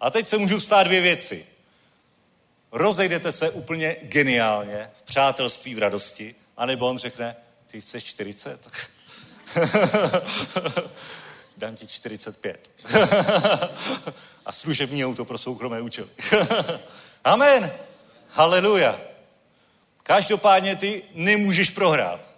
A teď se můžu stát dvě věci. Rozejdete se úplně geniálně v přátelství, v radosti, anebo on řekne, ty jsi 40? Dám ti 45. a služební auto pro soukromé účely. Amen. Haleluja. Každopádně ty nemůžeš prohrát.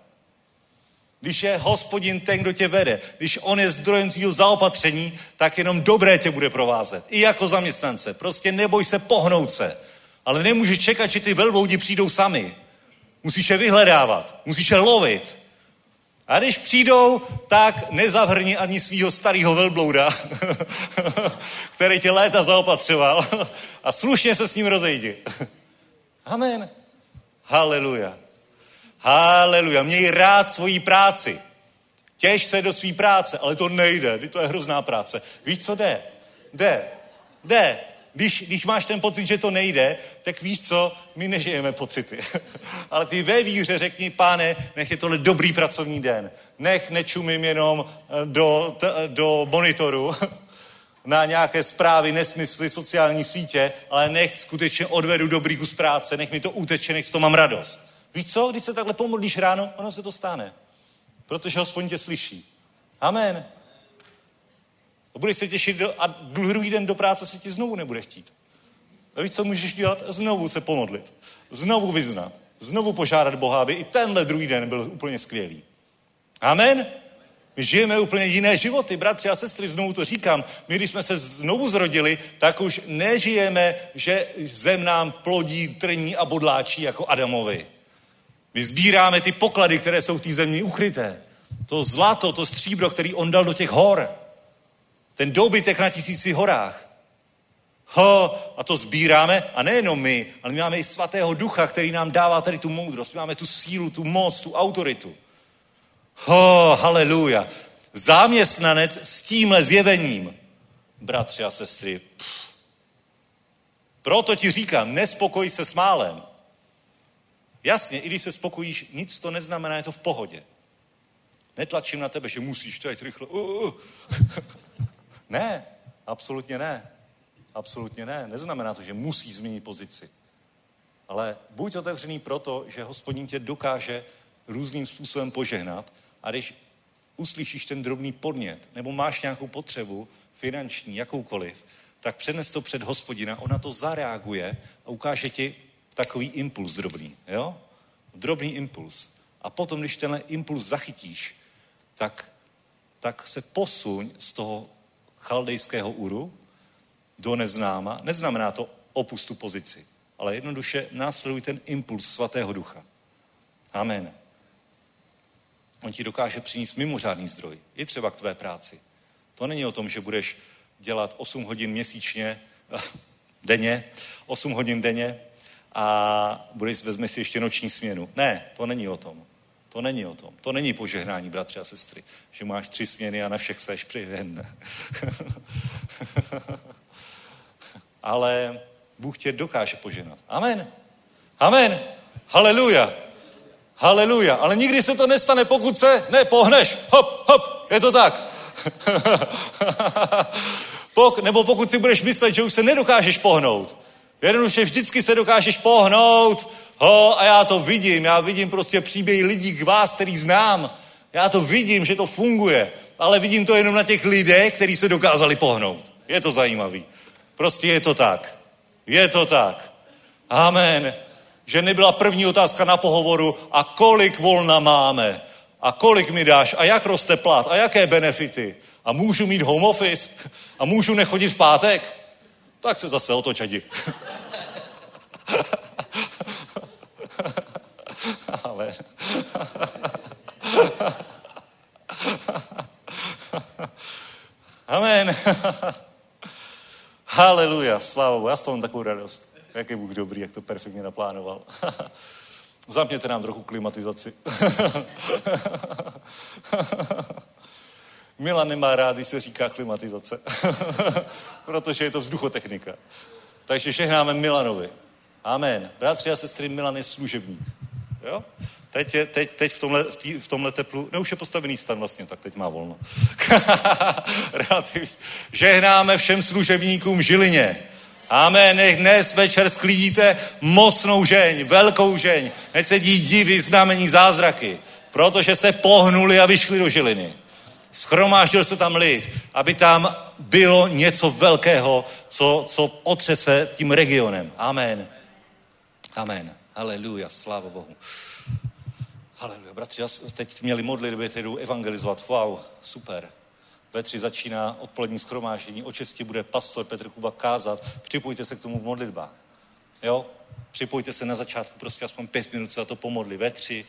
Když je hospodin ten, kdo tě vede, když on je zdrojem tvýho zaopatření, tak jenom dobré tě bude provázet. I jako zaměstnance. Prostě neboj se pohnout se. Ale nemůžeš čekat, že ty velbloudi přijdou sami. Musíš je vyhledávat. Musíš je lovit. A když přijdou, tak nezavrni ani svého starého velblouda, který tě léta zaopatřoval a slušně se s ním rozejdi. Amen. Haleluja. Haleluja. Měj rád svoji práci. Těž se do své práce, ale to nejde. To je hrozná práce. Víš, co jde? Jde. Jde. Když, když máš ten pocit, že to nejde, tak víš co, my nežijeme pocity. Ale ty ve víře řekni, páne, nech je tohle dobrý pracovní den. Nech nečumím jenom eh, do, do monitoru, na nějaké zprávy, nesmysly, sociální sítě, ale nech skutečně odvedu dobrý kus práce, nech mi to uteče, nech toho mám radost. Víš co, když se takhle pomodlíš ráno, ono se to stane. Protože hospodin tě slyší. Amen. A budeš se těšit a druhý den do práce se ti znovu nebude chtít. A víš, co můžeš dělat? Znovu se pomodlit. Znovu vyznat. Znovu požádat Boha, aby i tenhle druhý den byl úplně skvělý. Amen. My žijeme úplně jiné životy, bratři a sestry, znovu to říkám. My, když jsme se znovu zrodili, tak už nežijeme, že zem nám plodí, trní a bodláčí jako Adamovi. My sbíráme ty poklady, které jsou v té zemi ukryté. To zlato, to stříbro, který on dal do těch hor. Ten dobytek na tisíci horách. Ho, a to sbíráme, a nejenom my, ale my máme i svatého ducha, který nám dává tady tu moudrost, my máme tu sílu, tu moc, tu autoritu. Ho, haleluja. Záměstnanec s tímhle zjevením, bratři a sestry, pff. proto ti říkám, nespokoj se s málem. Jasně, i když se spokojíš, nic to neznamená, je to v pohodě. Netlačím na tebe, že musíš teď rychle. Uh, uh. Ne, absolutně ne. Absolutně ne. Neznamená to, že musí změnit pozici. Ale buď otevřený proto, že hospodin tě dokáže různým způsobem požehnat a když uslyšíš ten drobný podnět, nebo máš nějakou potřebu, finanční, jakoukoliv, tak přenes to před hospodina, ona to zareaguje a ukáže ti takový impuls drobný, jo? Drobný impuls. A potom, když tenhle impuls zachytíš, tak, tak se posuň z toho chaldejského uru do neznáma. Neznamená to opustu pozici, ale jednoduše následuj ten impuls svatého ducha. Amen. On ti dokáže přinést mimořádný zdroj, i třeba k tvé práci. To není o tom, že budeš dělat 8 hodin měsíčně, denně, 8 hodin denně a budeš vezme si ještě noční směnu. Ne, to není o tom. To není o tom. To není požehnání, bratři a sestry, že máš tři směny a na všech seš přijen. Ale Bůh tě dokáže poženat. Amen. Amen. Haleluja. Haleluja. Ale nikdy se to nestane, pokud se nepohneš. Hop, hop. Je to tak. Pok, nebo pokud si budeš myslet, že už se nedokážeš pohnout. Jednoduše vždycky se dokážeš pohnout. Ho, a já to vidím. Já vidím prostě příběhy lidí k vás, který znám. Já to vidím, že to funguje. Ale vidím to jenom na těch lidech, kteří se dokázali pohnout. Je to zajímavý. Prostě je to tak. Je to tak. Amen. Že nebyla první otázka na pohovoru, a kolik volna máme? A kolik mi dáš? A jak roste plat? A jaké benefity? A můžu mít home office? A můžu nechodit v pátek? Tak se zase otočadi. Ale... Amen. Haleluja, sláva Bohu. Já z toho mám takovou radost. Jak je Bůh dobrý, jak to perfektně naplánoval. Zapněte nám trochu klimatizaci. Milan nemá rád, když se říká klimatizace, protože je to vzduchotechnika. Takže žehnáme Milanovi. Amen. Bratři a sestry, Milan je služebník. Jo? Teď, je, teď, teď v, tomhle, v, tý, v tomhle teplu, ne už je postavený stan vlastně, tak teď má volno. Relativně. Žehnáme všem služebníkům v Žilině. Amen, nech dnes večer sklidíte mocnou žeň, velkou žeň. Nech se dí divy, znamení, zázraky. Protože se pohnuli a vyšli do Žiliny. Schromáždil se tam lid, aby tam bylo něco velkého, co, co otřese tím regionem. Amen. Amen. Haleluja, sláva Bohu. Haleluja, bratři, teď měli modlitby, teď jdu evangelizovat. Wow, super. Ve tři začíná odpolední schromáždění, o česti bude pastor Petr Kuba kázat. Připojte se k tomu v modlitbách. Jo? Připojte se na začátku, prostě aspoň pět minut se za to pomodli. Ve tři,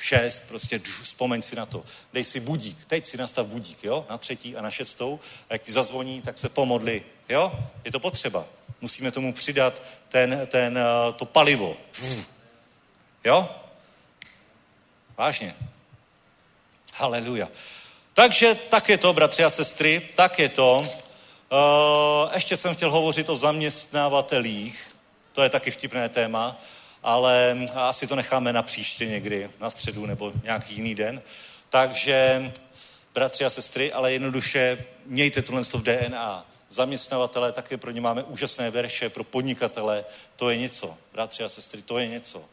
v šest, prostě dž, vzpomeň si na to. Dej si budík, teď si nastav budík, jo? Na třetí a na šestou. A jak ti zazvoní, tak se pomodli, jo? Je to potřeba. Musíme tomu přidat ten, ten, eh, to palivo. Jo? Vážně. Haleluja. Takže tak je to, bratři a sestry, tak je to. Uh, ještě jsem chtěl hovořit o zaměstnávatelích, to je taky vtipné téma, ale asi to necháme na příště někdy, na středu nebo nějaký jiný den. Takže, bratři a sestry, ale jednoduše mějte tohle v DNA. Zaměstnavatele, také pro ně máme úžasné verše, pro podnikatele, to je něco. Bratři a sestry, to je něco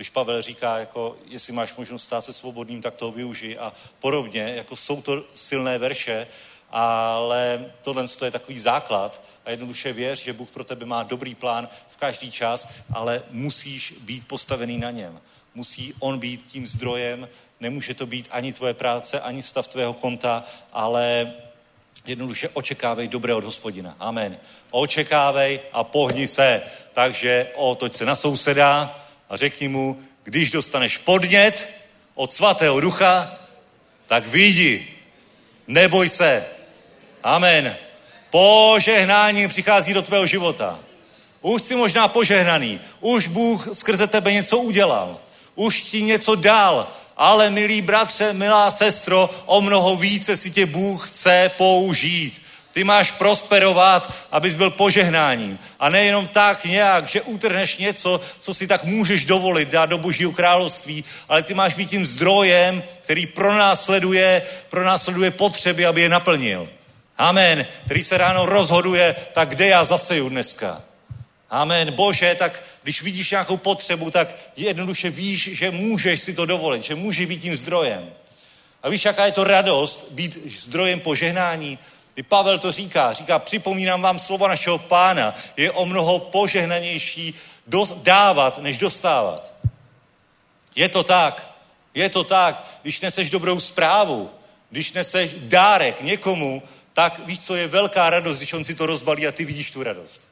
když Pavel říká, jako, jestli máš možnost stát se svobodným, tak toho využij a podobně, jako jsou to silné verše, ale tohle je takový základ a jednoduše věř, že Bůh pro tebe má dobrý plán každý čas, ale musíš být postavený na něm. Musí on být tím zdrojem, nemůže to být ani tvoje práce, ani stav tvého konta, ale jednoduše očekávej dobré od hospodina. Amen. Očekávej a pohni se. Takže otoč se na souseda, a řekni mu, když dostaneš podnět od svatého ducha, tak vidí, neboj se. Amen. Požehnání přichází do tvého života. Už jsi možná požehnaný. Už Bůh skrze tebe něco udělal. Už ti něco dal. Ale milý bratře, milá sestro, o mnoho více si tě Bůh chce použít. Ty máš prosperovat, abys byl požehnáním. A nejenom tak nějak, že utrhneš něco, co si tak můžeš dovolit dát do božího království, ale ty máš být tím zdrojem, který pronásleduje, pronásleduje potřeby, aby je naplnil. Amen. Který se ráno rozhoduje, tak kde já zaseju dneska? Amen. Bože, tak když vidíš nějakou potřebu, tak jednoduše víš, že můžeš si to dovolit, že můžeš být tím zdrojem. A víš, jaká je to radost být zdrojem požehnání? I Pavel to říká, říká, připomínám vám slova našeho pána, je o mnoho požehnanější dávat, než dostávat. Je to tak, je to tak, když neseš dobrou zprávu, když neseš dárek někomu, tak víš, co je velká radost, když on si to rozbalí a ty vidíš tu radost.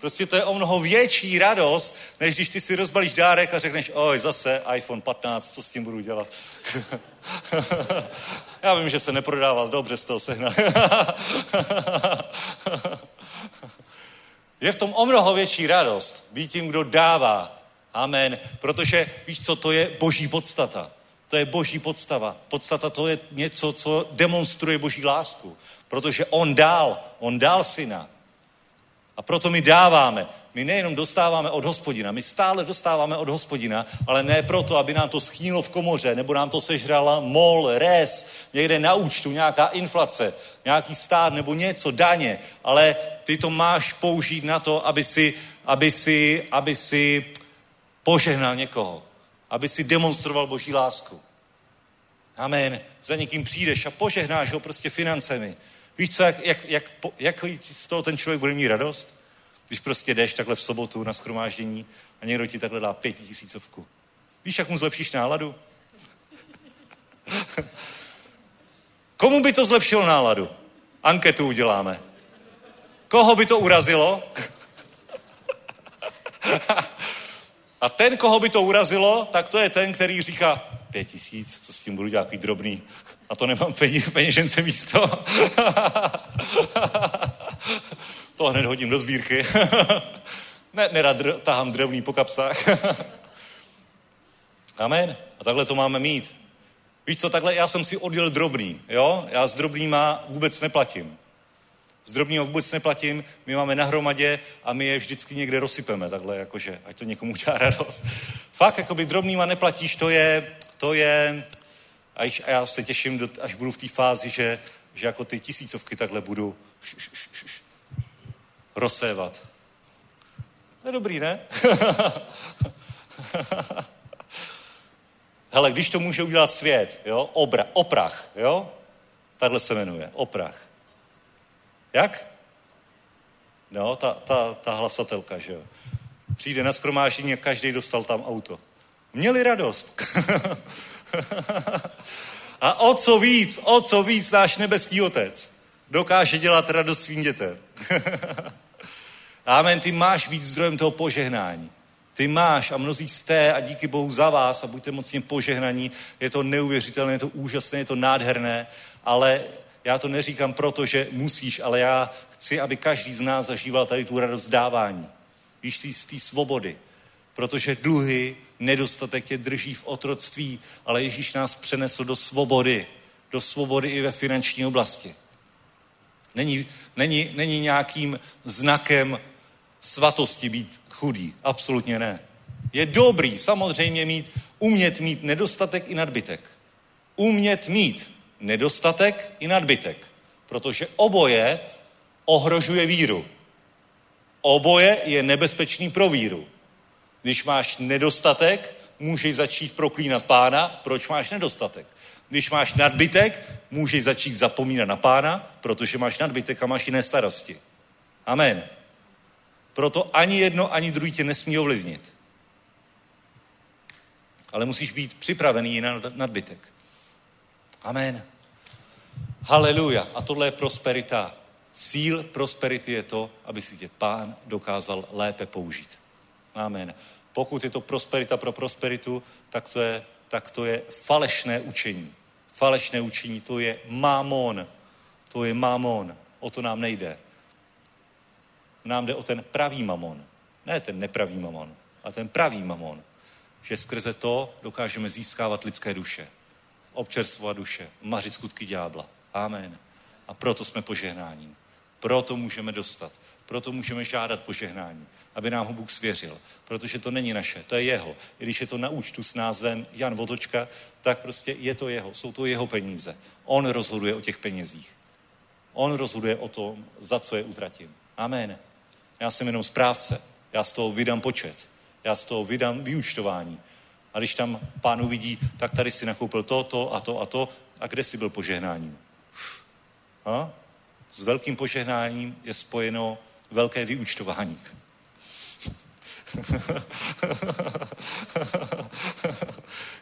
Prostě to je o mnoho větší radost, než když ty si rozbalíš dárek a řekneš, oj, zase iPhone 15, co s tím budu dělat? Já vím, že se neprodává dobře z toho sehna. je v tom o mnoho větší radost být tím, kdo dává. Amen. Protože víš co, to je boží podstata. To je boží podstava. Podstata to je něco, co demonstruje boží lásku. Protože on dál, on dál syna. A proto my dáváme. My nejenom dostáváme od hospodina, my stále dostáváme od hospodina, ale ne proto, aby nám to schýnilo v komoře, nebo nám to sežrala mol, res, někde na účtu, nějaká inflace, nějaký stát nebo něco, daně, ale ty to máš použít na to, aby si, aby si, aby si požehnal někoho, aby si demonstroval boží lásku. Amen. Za někým přijdeš a požehnáš ho prostě financemi. Víš co, jak, jak, jak, jak z toho ten člověk bude mít radost? Když prostě jdeš takhle v sobotu na schromáždění a někdo ti takhle dá pět tisícovku. Víš, jak mu zlepšíš náladu? Komu by to zlepšilo náladu? Anketu uděláme. Koho by to urazilo? A ten, koho by to urazilo, tak to je ten, který říká, pět tisíc, co s tím budu dělat, takový drobný. A to nemám peníze, peněžence místo. to hned hodím do sbírky. ne, nerad dr- tahám drobný po kapsách. Amen. A takhle to máme mít. Víš co, takhle já jsem si oddělil drobný, jo? Já s drobnýma vůbec neplatím. S drobnýma vůbec neplatím, my máme na hromadě a my je vždycky někde rozsypeme, takhle jakože, ať to někomu udělá radost. Fakt, jakoby drobnýma neplatíš, to je, to je, a, již, a já se těším, do, až budu v té fázi, že, že jako ty tisícovky takhle budu š, š, š, š, rozsévat. To je dobrý, ne? Hele, když to může udělat svět, jo, Obra, oprach, jo, takhle se jmenuje, oprach. Jak? No, ta, ta, ta hlasatelka, že jo. Přijde na skromáždění a každý dostal tam auto. Měli radost. a o co víc, o co víc náš nebeský otec dokáže dělat radost svým dětem. Amen, ty máš být zdrojem toho požehnání. Ty máš a mnozí jste a díky Bohu za vás a buďte mocně požehnaní. Je to neuvěřitelné, je to úžasné, je to nádherné, ale já to neříkám proto, že musíš, ale já chci, aby každý z nás zažíval tady tu radost dávání. Víš, z té svobody. Protože dluhy, nedostatek tě drží v otroctví, ale Ježíš nás přenesl do svobody. Do svobody i ve finanční oblasti. Není, není, není nějakým znakem svatosti být chudý. Absolutně ne. Je dobrý samozřejmě mít, umět mít nedostatek i nadbytek. Umět mít nedostatek i nadbytek. Protože oboje ohrožuje víru. Oboje je nebezpečný pro víru. Když máš nedostatek, můžeš začít proklínat pána, proč máš nedostatek. Když máš nadbytek, můžeš začít zapomínat na pána, protože máš nadbytek a máš jiné starosti. Amen. Proto ani jedno, ani druhý tě nesmí ovlivnit. Ale musíš být připravený na nadbytek. Amen. Haleluja. A tohle je prosperita. Cíl prosperity je to, aby si tě pán dokázal lépe použít. Amen. Pokud je to prosperita pro prosperitu, tak to je, tak to je falešné učení. Falešné učení, to je mamon. To je mamon. O to nám nejde. Nám jde o ten pravý mamon. Ne ten nepravý mamon, ale ten pravý mamon. Že skrze to dokážeme získávat lidské duše. Občerstvovat duše, mařit skutky ďábla. Amen. A proto jsme požehnáním. Proto můžeme dostat. Proto můžeme žádat požehnání, aby nám ho Bůh svěřil. Protože to není naše, to je jeho. I když je to na účtu s názvem Jan Votočka, tak prostě je to jeho, jsou to jeho peníze. On rozhoduje o těch penězích. On rozhoduje o tom, za co je utratím. Amen. Já jsem jenom správce. Já z toho vydám počet. Já z toho vydám vyučtování. A když tam pán uvidí, tak tady si nakoupil to, to a to a to. A kde si byl požehnáním? A? S velkým požehnáním je spojeno velké vyučtování.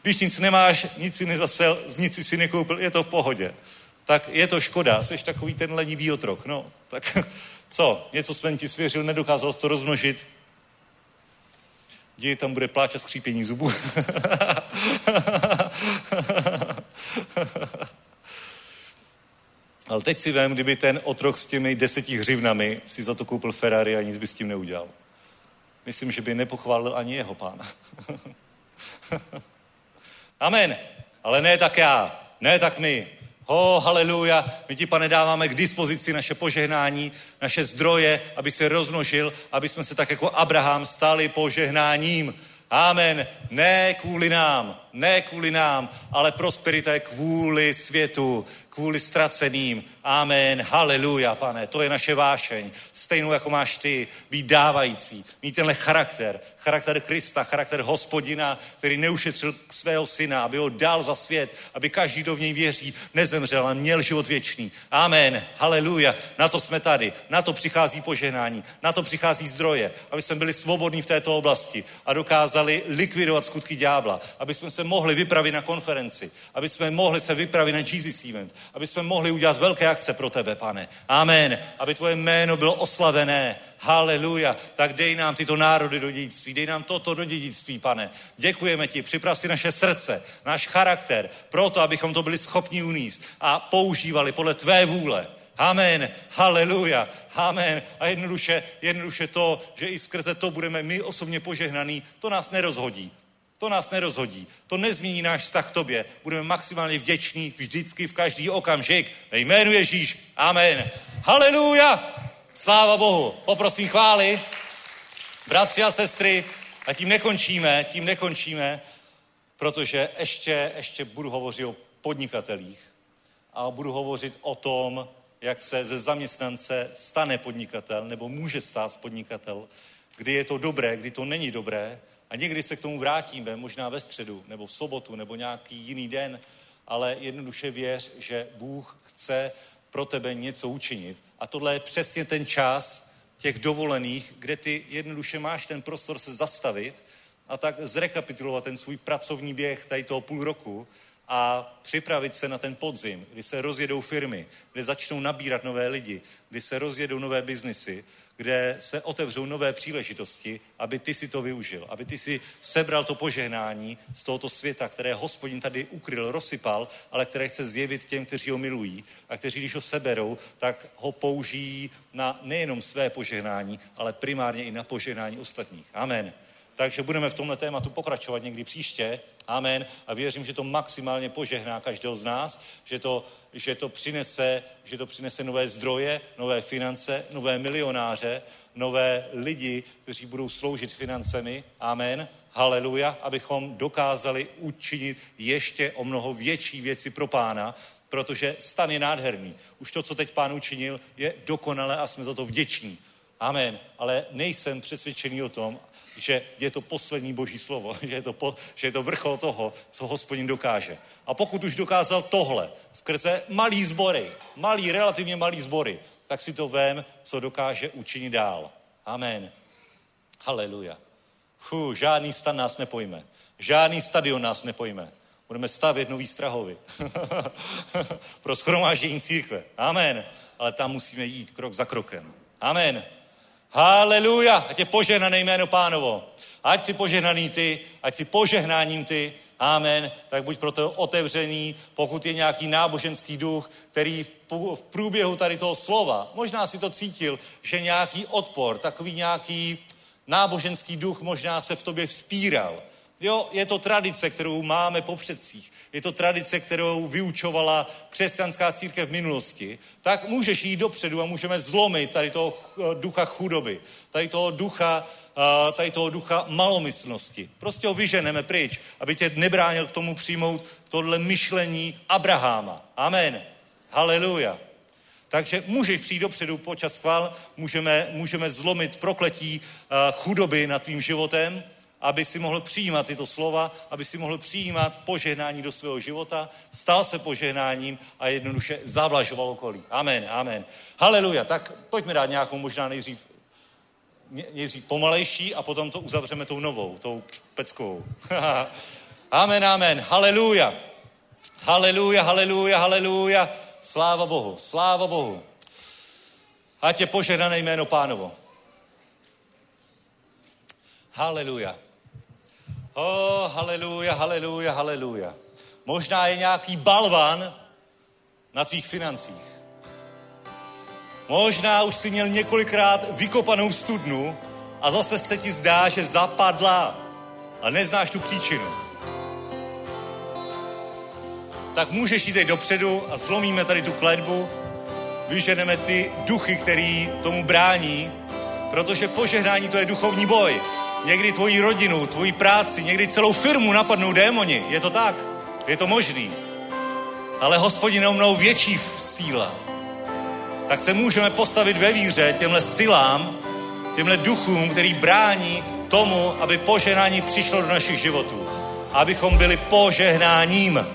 Když nic nemáš, nic si nezasel, nic si nekoupil, je to v pohodě. Tak je to škoda, jsi takový ten lenivý otrok. No, tak co, něco jsem ti svěřil, nedokázal jsi to rozmnožit, Děj tam bude pláč a skřípění zubů. Ale teď si vím, kdyby ten otrok s těmi deseti hřivnami si za to koupil Ferrari a nic by s tím neudělal. Myslím, že by nepochválil ani jeho pána. Amen. Ale ne tak já, ne tak my. Ho, haleluja, my ti, pane, dáváme k dispozici naše požehnání, naše zdroje, aby se rozmnožil, aby jsme se tak jako Abraham stali požehnáním. Amen. Ne kvůli nám, ne kvůli nám, ale prosperita je kvůli světu, kvůli ztraceným. Amen. Haleluja, pane. To je naše vášeň. Stejnou jako máš ty, být dávající. Mít tenhle charakter. Charakter Krista, charakter hospodina, který neušetřil svého syna, aby ho dal za svět, aby každý, kdo v něj věří, nezemřel, ale měl život věčný. Amen. Haleluja. Na to jsme tady. Na to přichází požehnání. Na to přichází zdroje, aby jsme byli svobodní v této oblasti a dokázali likvidovat skutky ďábla, aby jsme se mohli vypravit na konferenci, aby jsme mohli se vypravit na Jesus Event, aby jsme mohli udělat velké akce pro tebe, pane. Amen. Aby tvoje jméno bylo oslavené. Haleluja. Tak dej nám tyto národy do dědictví. Dej nám toto do dědictví, pane. Děkujeme ti. Připrav si naše srdce, náš charakter, proto, abychom to byli schopni uníst a používali podle tvé vůle. Amen, haleluja, amen. A jednoduše, jednoduše to, že i skrze to budeme my osobně požehnaný, to nás nerozhodí. To nás nerozhodí. To nezmění náš vztah k tobě. Budeme maximálně vděční vždycky v každý okamžik. Ve jménu Ježíš. Amen. Haleluja. Sláva Bohu. Poprosím chvály. Bratři a sestry, a tím nekončíme, tím nekončíme, protože ještě, ještě budu hovořit o podnikatelích a budu hovořit o tom, jak se ze zaměstnance stane podnikatel, nebo může stát podnikatel, kdy je to dobré, kdy to není dobré, a někdy se k tomu vrátíme, možná ve středu, nebo v sobotu, nebo nějaký jiný den, ale jednoduše věř, že Bůh chce pro tebe něco učinit. A tohle je přesně ten čas těch dovolených, kde ty jednoduše máš ten prostor se zastavit a tak zrekapitulovat ten svůj pracovní běh tady toho půl roku a připravit se na ten podzim, kdy se rozjedou firmy, kde začnou nabírat nové lidi, kdy se rozjedou nové biznisy kde se otevřou nové příležitosti, aby ty si to využil, aby ty si sebral to požehnání z tohoto světa, které hospodin tady ukryl, rozsypal, ale které chce zjevit těm, kteří ho milují a kteří, když ho seberou, tak ho použijí na nejenom své požehnání, ale primárně i na požehnání ostatních. Amen. Takže budeme v tomhle tématu pokračovat někdy příště. Amen. A věřím, že to maximálně požehná každého z nás, že to, že to, přinese, že to přinese nové zdroje, nové finance, nové milionáře, nové lidi, kteří budou sloužit financemi. Amen. Haleluja, abychom dokázali učinit ještě o mnoho větší věci pro pána, protože stan je nádherný. Už to, co teď pán učinil, je dokonalé a jsme za to vděční. Amen. Ale nejsem přesvědčený o tom, že je to poslední boží slovo, že je to, po, že je to vrchol toho, co hospodin dokáže. A pokud už dokázal tohle skrze malý sbory, malý, relativně malý sbory, tak si to vem, co dokáže učinit dál. Amen. Haleluja. Fú, žádný stan nás nepojme. Žádný stadion nás nepojme. Budeme stavět nový strahovy. Pro schromáždění církve. Amen. Ale tam musíme jít krok za krokem. Amen. Haleluja, ať je požehnané jméno pánovo. Ať si požehnaný ty, ať si požehnáním ty, amen, tak buď proto otevřený, pokud je nějaký náboženský duch, který v průběhu tady toho slova, možná si to cítil, že nějaký odpor, takový nějaký náboženský duch možná se v tobě vzpíral. Jo, je to tradice, kterou máme po předcích. Je to tradice, kterou vyučovala křesťanská církev v minulosti. Tak můžeš jít dopředu a můžeme zlomit tady toho ducha chudoby, tady toho ducha, tady toho ducha malomyslnosti. Prostě ho vyženeme pryč, aby tě nebránil k tomu přijmout tohle myšlení Abraháma. Amen. Haleluja. Takže můžeš přijít dopředu počas chval, můžeme, můžeme zlomit prokletí chudoby nad tvým životem, aby si mohl přijímat tyto slova, aby si mohl přijímat požehnání do svého života, stal se požehnáním a jednoduše zavlažoval okolí. Amen, amen. Haleluja. Tak pojďme dát nějakou možná nejdřív, nejdřív pomalejší a potom to uzavřeme tou novou, tou peckovou. amen, amen. Haleluja. Haleluja, haleluja, haleluja. Sláva Bohu, sláva Bohu. Ať je požehnané jméno pánovo. Haleluja. Oh, haleluja, haleluja, haleluja. Možná je nějaký balvan na tvých financích. Možná už si měl několikrát vykopanou studnu a zase se ti zdá, že zapadla a neznáš tu příčinu. tak můžeš jít teď dopředu a zlomíme tady tu kletbu, vyženeme ty duchy, který tomu brání, protože požehnání to je duchovní boj. Někdy tvoji rodinu, tvoji práci, někdy celou firmu napadnou démoni. Je to tak? Je to možný. Ale hospodin mnou větší síla. Tak se můžeme postavit ve víře těmhle silám, těmhle duchům, který brání tomu, aby požehnání přišlo do našich životů. Abychom byli požehnáním.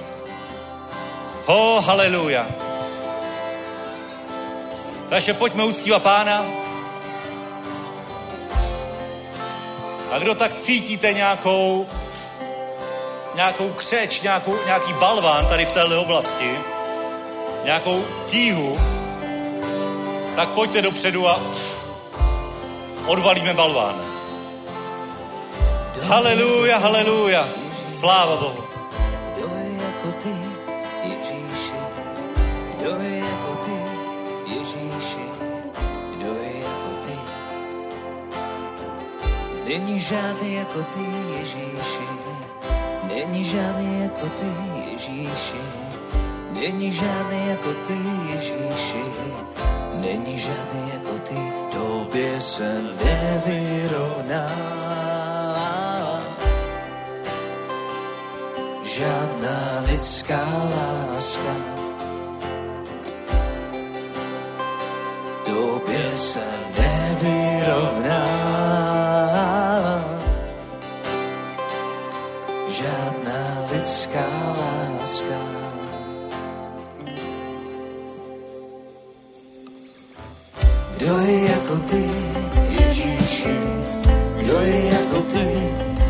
Ho, haleluja. Takže pojďme uctívat pána. A kdo tak cítíte nějakou, nějakou křeč, nějakou, nějaký balván tady v této oblasti, nějakou tíhu, tak pojďte dopředu a odvalíme balván. Haleluja, haleluja. Sláva Bohu. Není žádný jako ty, Ježíši. Není žádný jako ty, Ježíši. Není žádný jako ty, Ježíši. Není žádný jako ty, tobě se nevyrovná. žádná lidská láska. Tobě se nevyrovná. Lidská láska. Kdo je jako ty, Ježíši? Kdo je jako ty,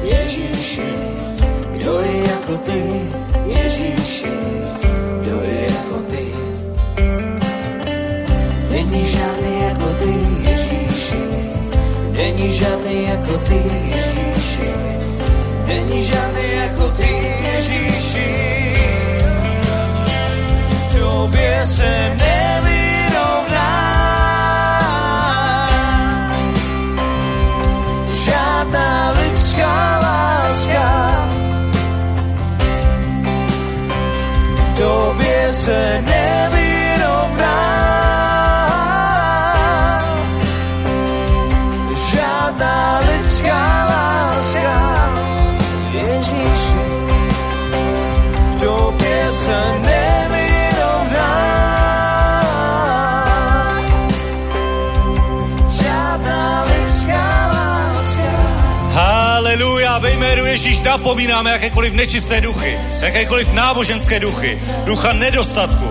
Ježíši? Kdo je jako ty, Ježíši? Kdo je jako ty? Není žádný jako ty, Ježíši. Není žádný jako ty, Ježíši. Napomínáme jakékoliv nečisté duchy, jakékoliv náboženské duchy, ducha nedostatku.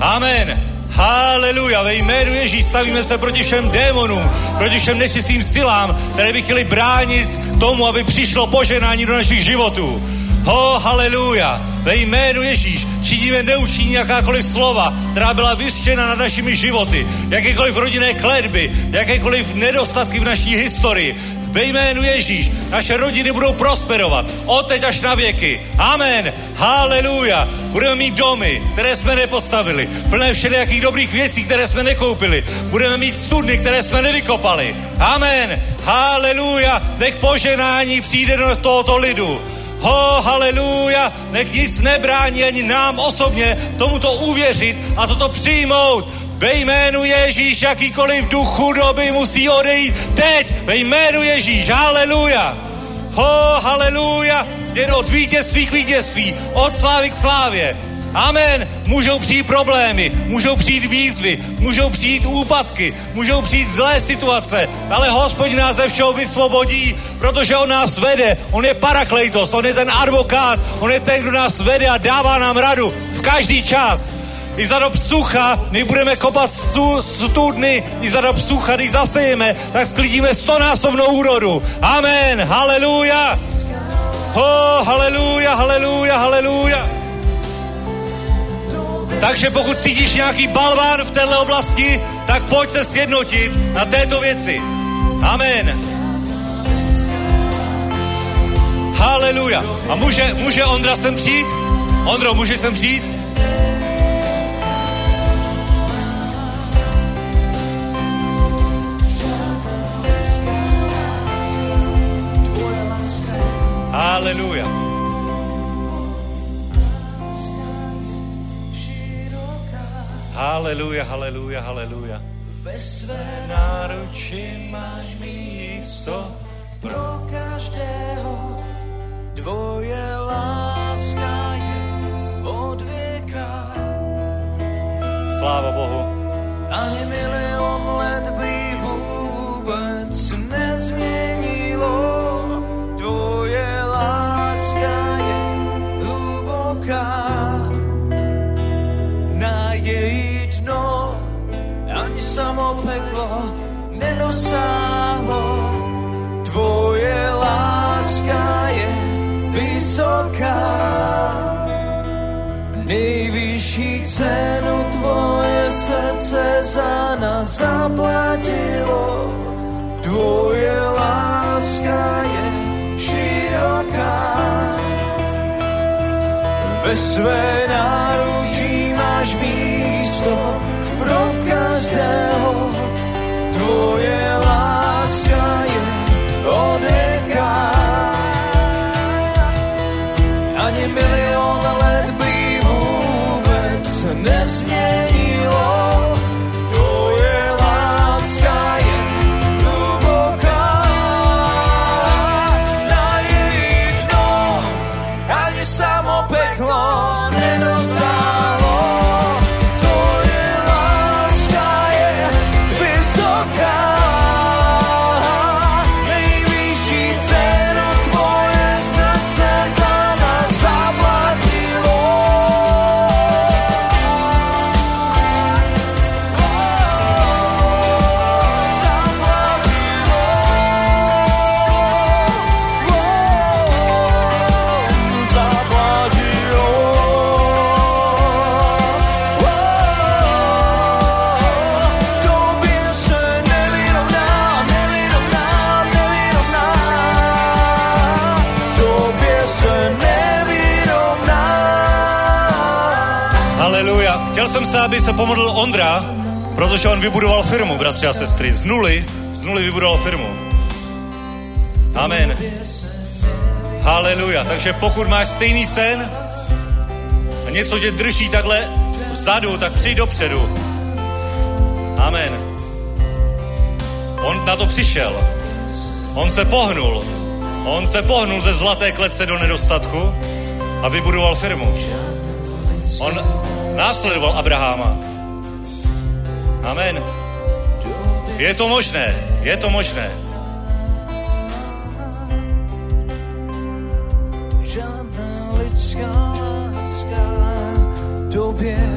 Amen. Haleluja, ve jménu Ježíš stavíme se proti všem démonům, proti všem nečistým silám, které by chtěli bránit tomu, aby přišlo poženání do našich životů. Ho, haleluja, ve jménu Ježíš činíme neučiní jakákoliv slova, která byla vyřčena nad našimi životy, jakékoliv rodinné kledby, jakékoliv nedostatky v naší historii, ve jménu Ježíš naše rodiny budou prosperovat od teď až na věky. Amen. Haleluja. Budeme mít domy, které jsme nepostavili, plné všelijakých dobrých věcí, které jsme nekoupili. Budeme mít studny, které jsme nevykopali. Amen. Haleluja. Nech poženání přijde do tohoto lidu. Ho, haleluja, nech nic nebrání ani nám osobně tomuto uvěřit a toto přijmout. Ve jménu Ježíš jakýkoliv duch chudoby musí odejít teď. Ve jménu Ježíš, haleluja. Ho, haleluja, jen od vítězství k vítězství, od slávy k slávě. Amen. Můžou přijít problémy, můžou přijít výzvy, můžou přijít úpadky, můžou přijít zlé situace, ale hospodin nás ze všeho vysvobodí, protože on nás vede, on je parakleitos, on je ten advokát, on je ten, kdo nás vede a dává nám radu v každý čas. I za dob sucha, my budeme kopat stu, studny, i za dob sucha, když zasejeme, tak sklidíme stonásobnou úrodu. Amen, haleluja. Ho, haleluja, haleluja, haleluja. Takže pokud cítíš nějaký balván v této oblasti, tak pojď se sjednotit na této věci. Amen. Haleluja. A může, může Ondra sem přijít? Ondro, může sem přijít? Haleluja. Haleluja, haleluja, haleluja. Ve své Náruči máš místo. pro každého. Tvoje láska je od věka. Sláva Bohu. Ani milion let by vůbec nedosáhlo. Tvoje láska je vysoká. Nejvyšší cenu tvoje srdce za nás zaplatilo. Tvoje láska je široká. Ve své náručí máš místo pro každého. Tvoje láska je odeká. Se, aby se pomodlil Ondra, protože on vybudoval firmu, bratři a sestry. Z nuly, z nuly vybudoval firmu. Amen. Haleluja. Takže pokud máš stejný sen a něco tě drží takhle vzadu, tak přijď dopředu. Amen. On na to přišel. On se pohnul. On se pohnul ze zlaté klece do nedostatku a vybudoval firmu. On následoval Abraháma. Amen. Je to možné, je to možné. Žádná lidská láska tobě,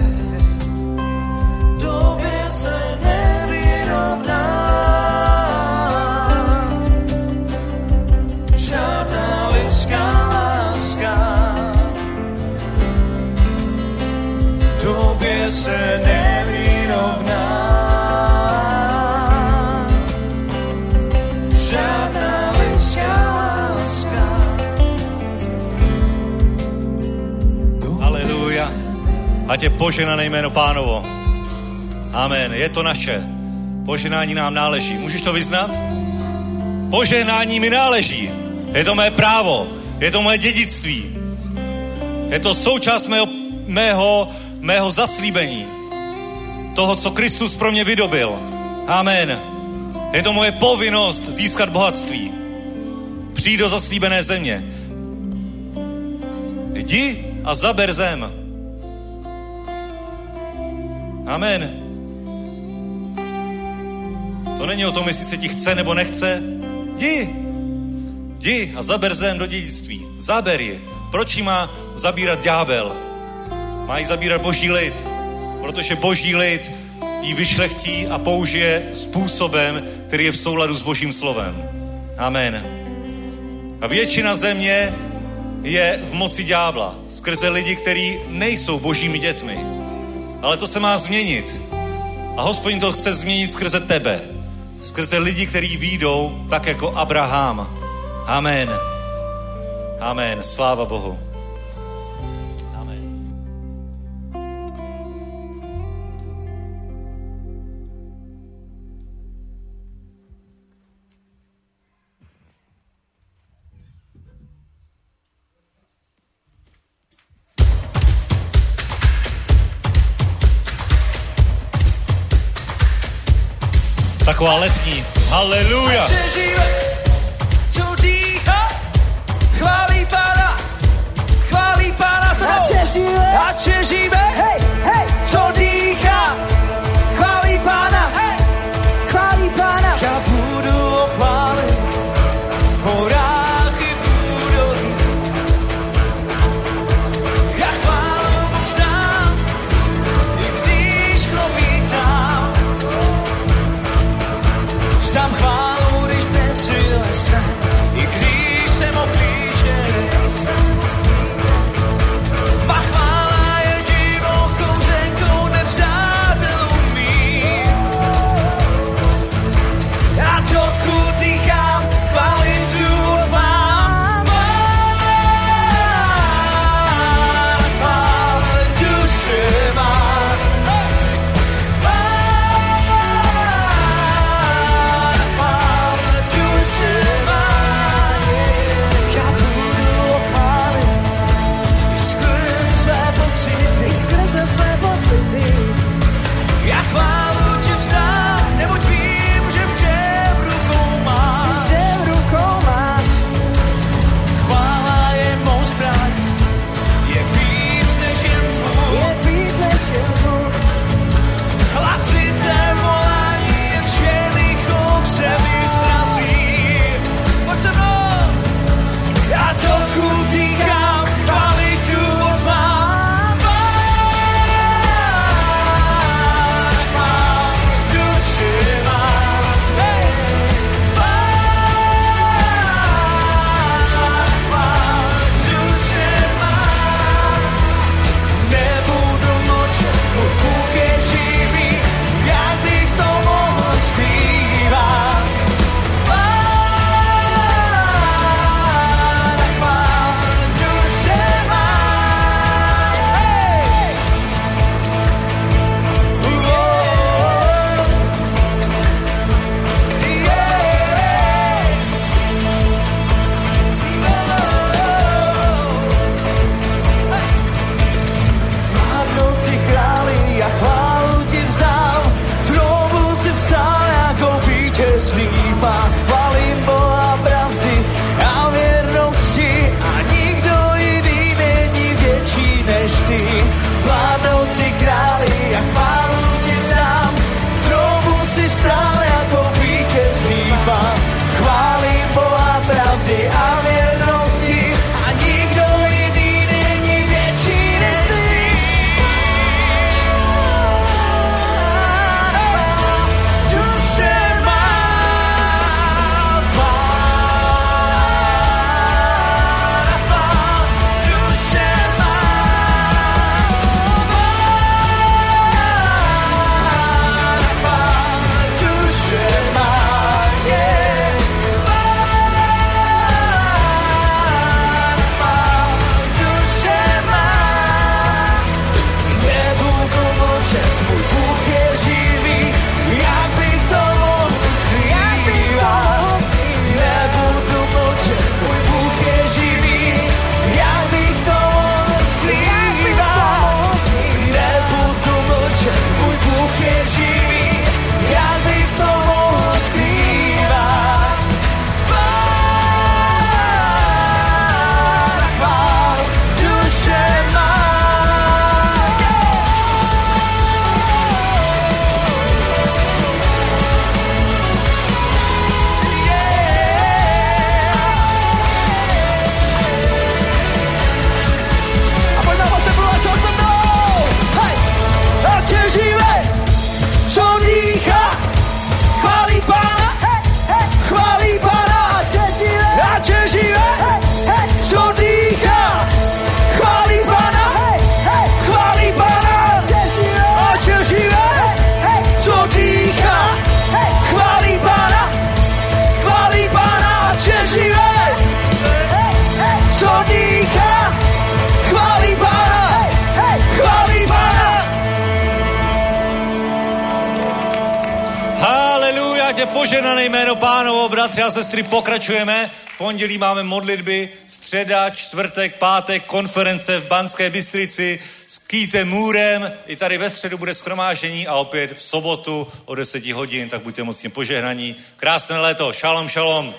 Ať je poženané jméno pánovo. Amen. Je to naše. Poženání nám náleží. Můžeš to vyznat? Poženání mi náleží. Je to mé právo. Je to moje dědictví. Je to součást mého, mého, mého zaslíbení. Toho, co Kristus pro mě vydobil. Amen. Je to moje povinnost získat bohatství. Přijít do zaslíbené země. Jdi a zaber zem. Amen. To není o tom, jestli se ti chce nebo nechce. Jdi. Jdi a zaber zem do dědictví. Zaber ji. Proč má zabírat ďábel? Má ji zabírat boží lid. Protože boží lid ji vyšlechtí a použije způsobem, který je v souladu s božím slovem. Amen. A většina země je v moci ďábla. Skrze lidi, kteří nejsou božími dětmi. Ale to se má změnit. A hospodin to chce změnit skrze tebe. Skrze lidi, kteří výjdou tak jako Abraham. Amen. Amen. Sláva Bohu. taková letní. Haleluja. Chválí pána, chválí pána, a čežíme, a čežíme. pokračujeme. Pondělí máme modlitby, středa, čtvrtek, pátek, konference v Banské Bystrici s Kýtem Můrem. I tady ve středu bude schromážení a opět v sobotu o 10 hodin, tak buďte mocně požehnaní. Krásné léto, šalom, šalom.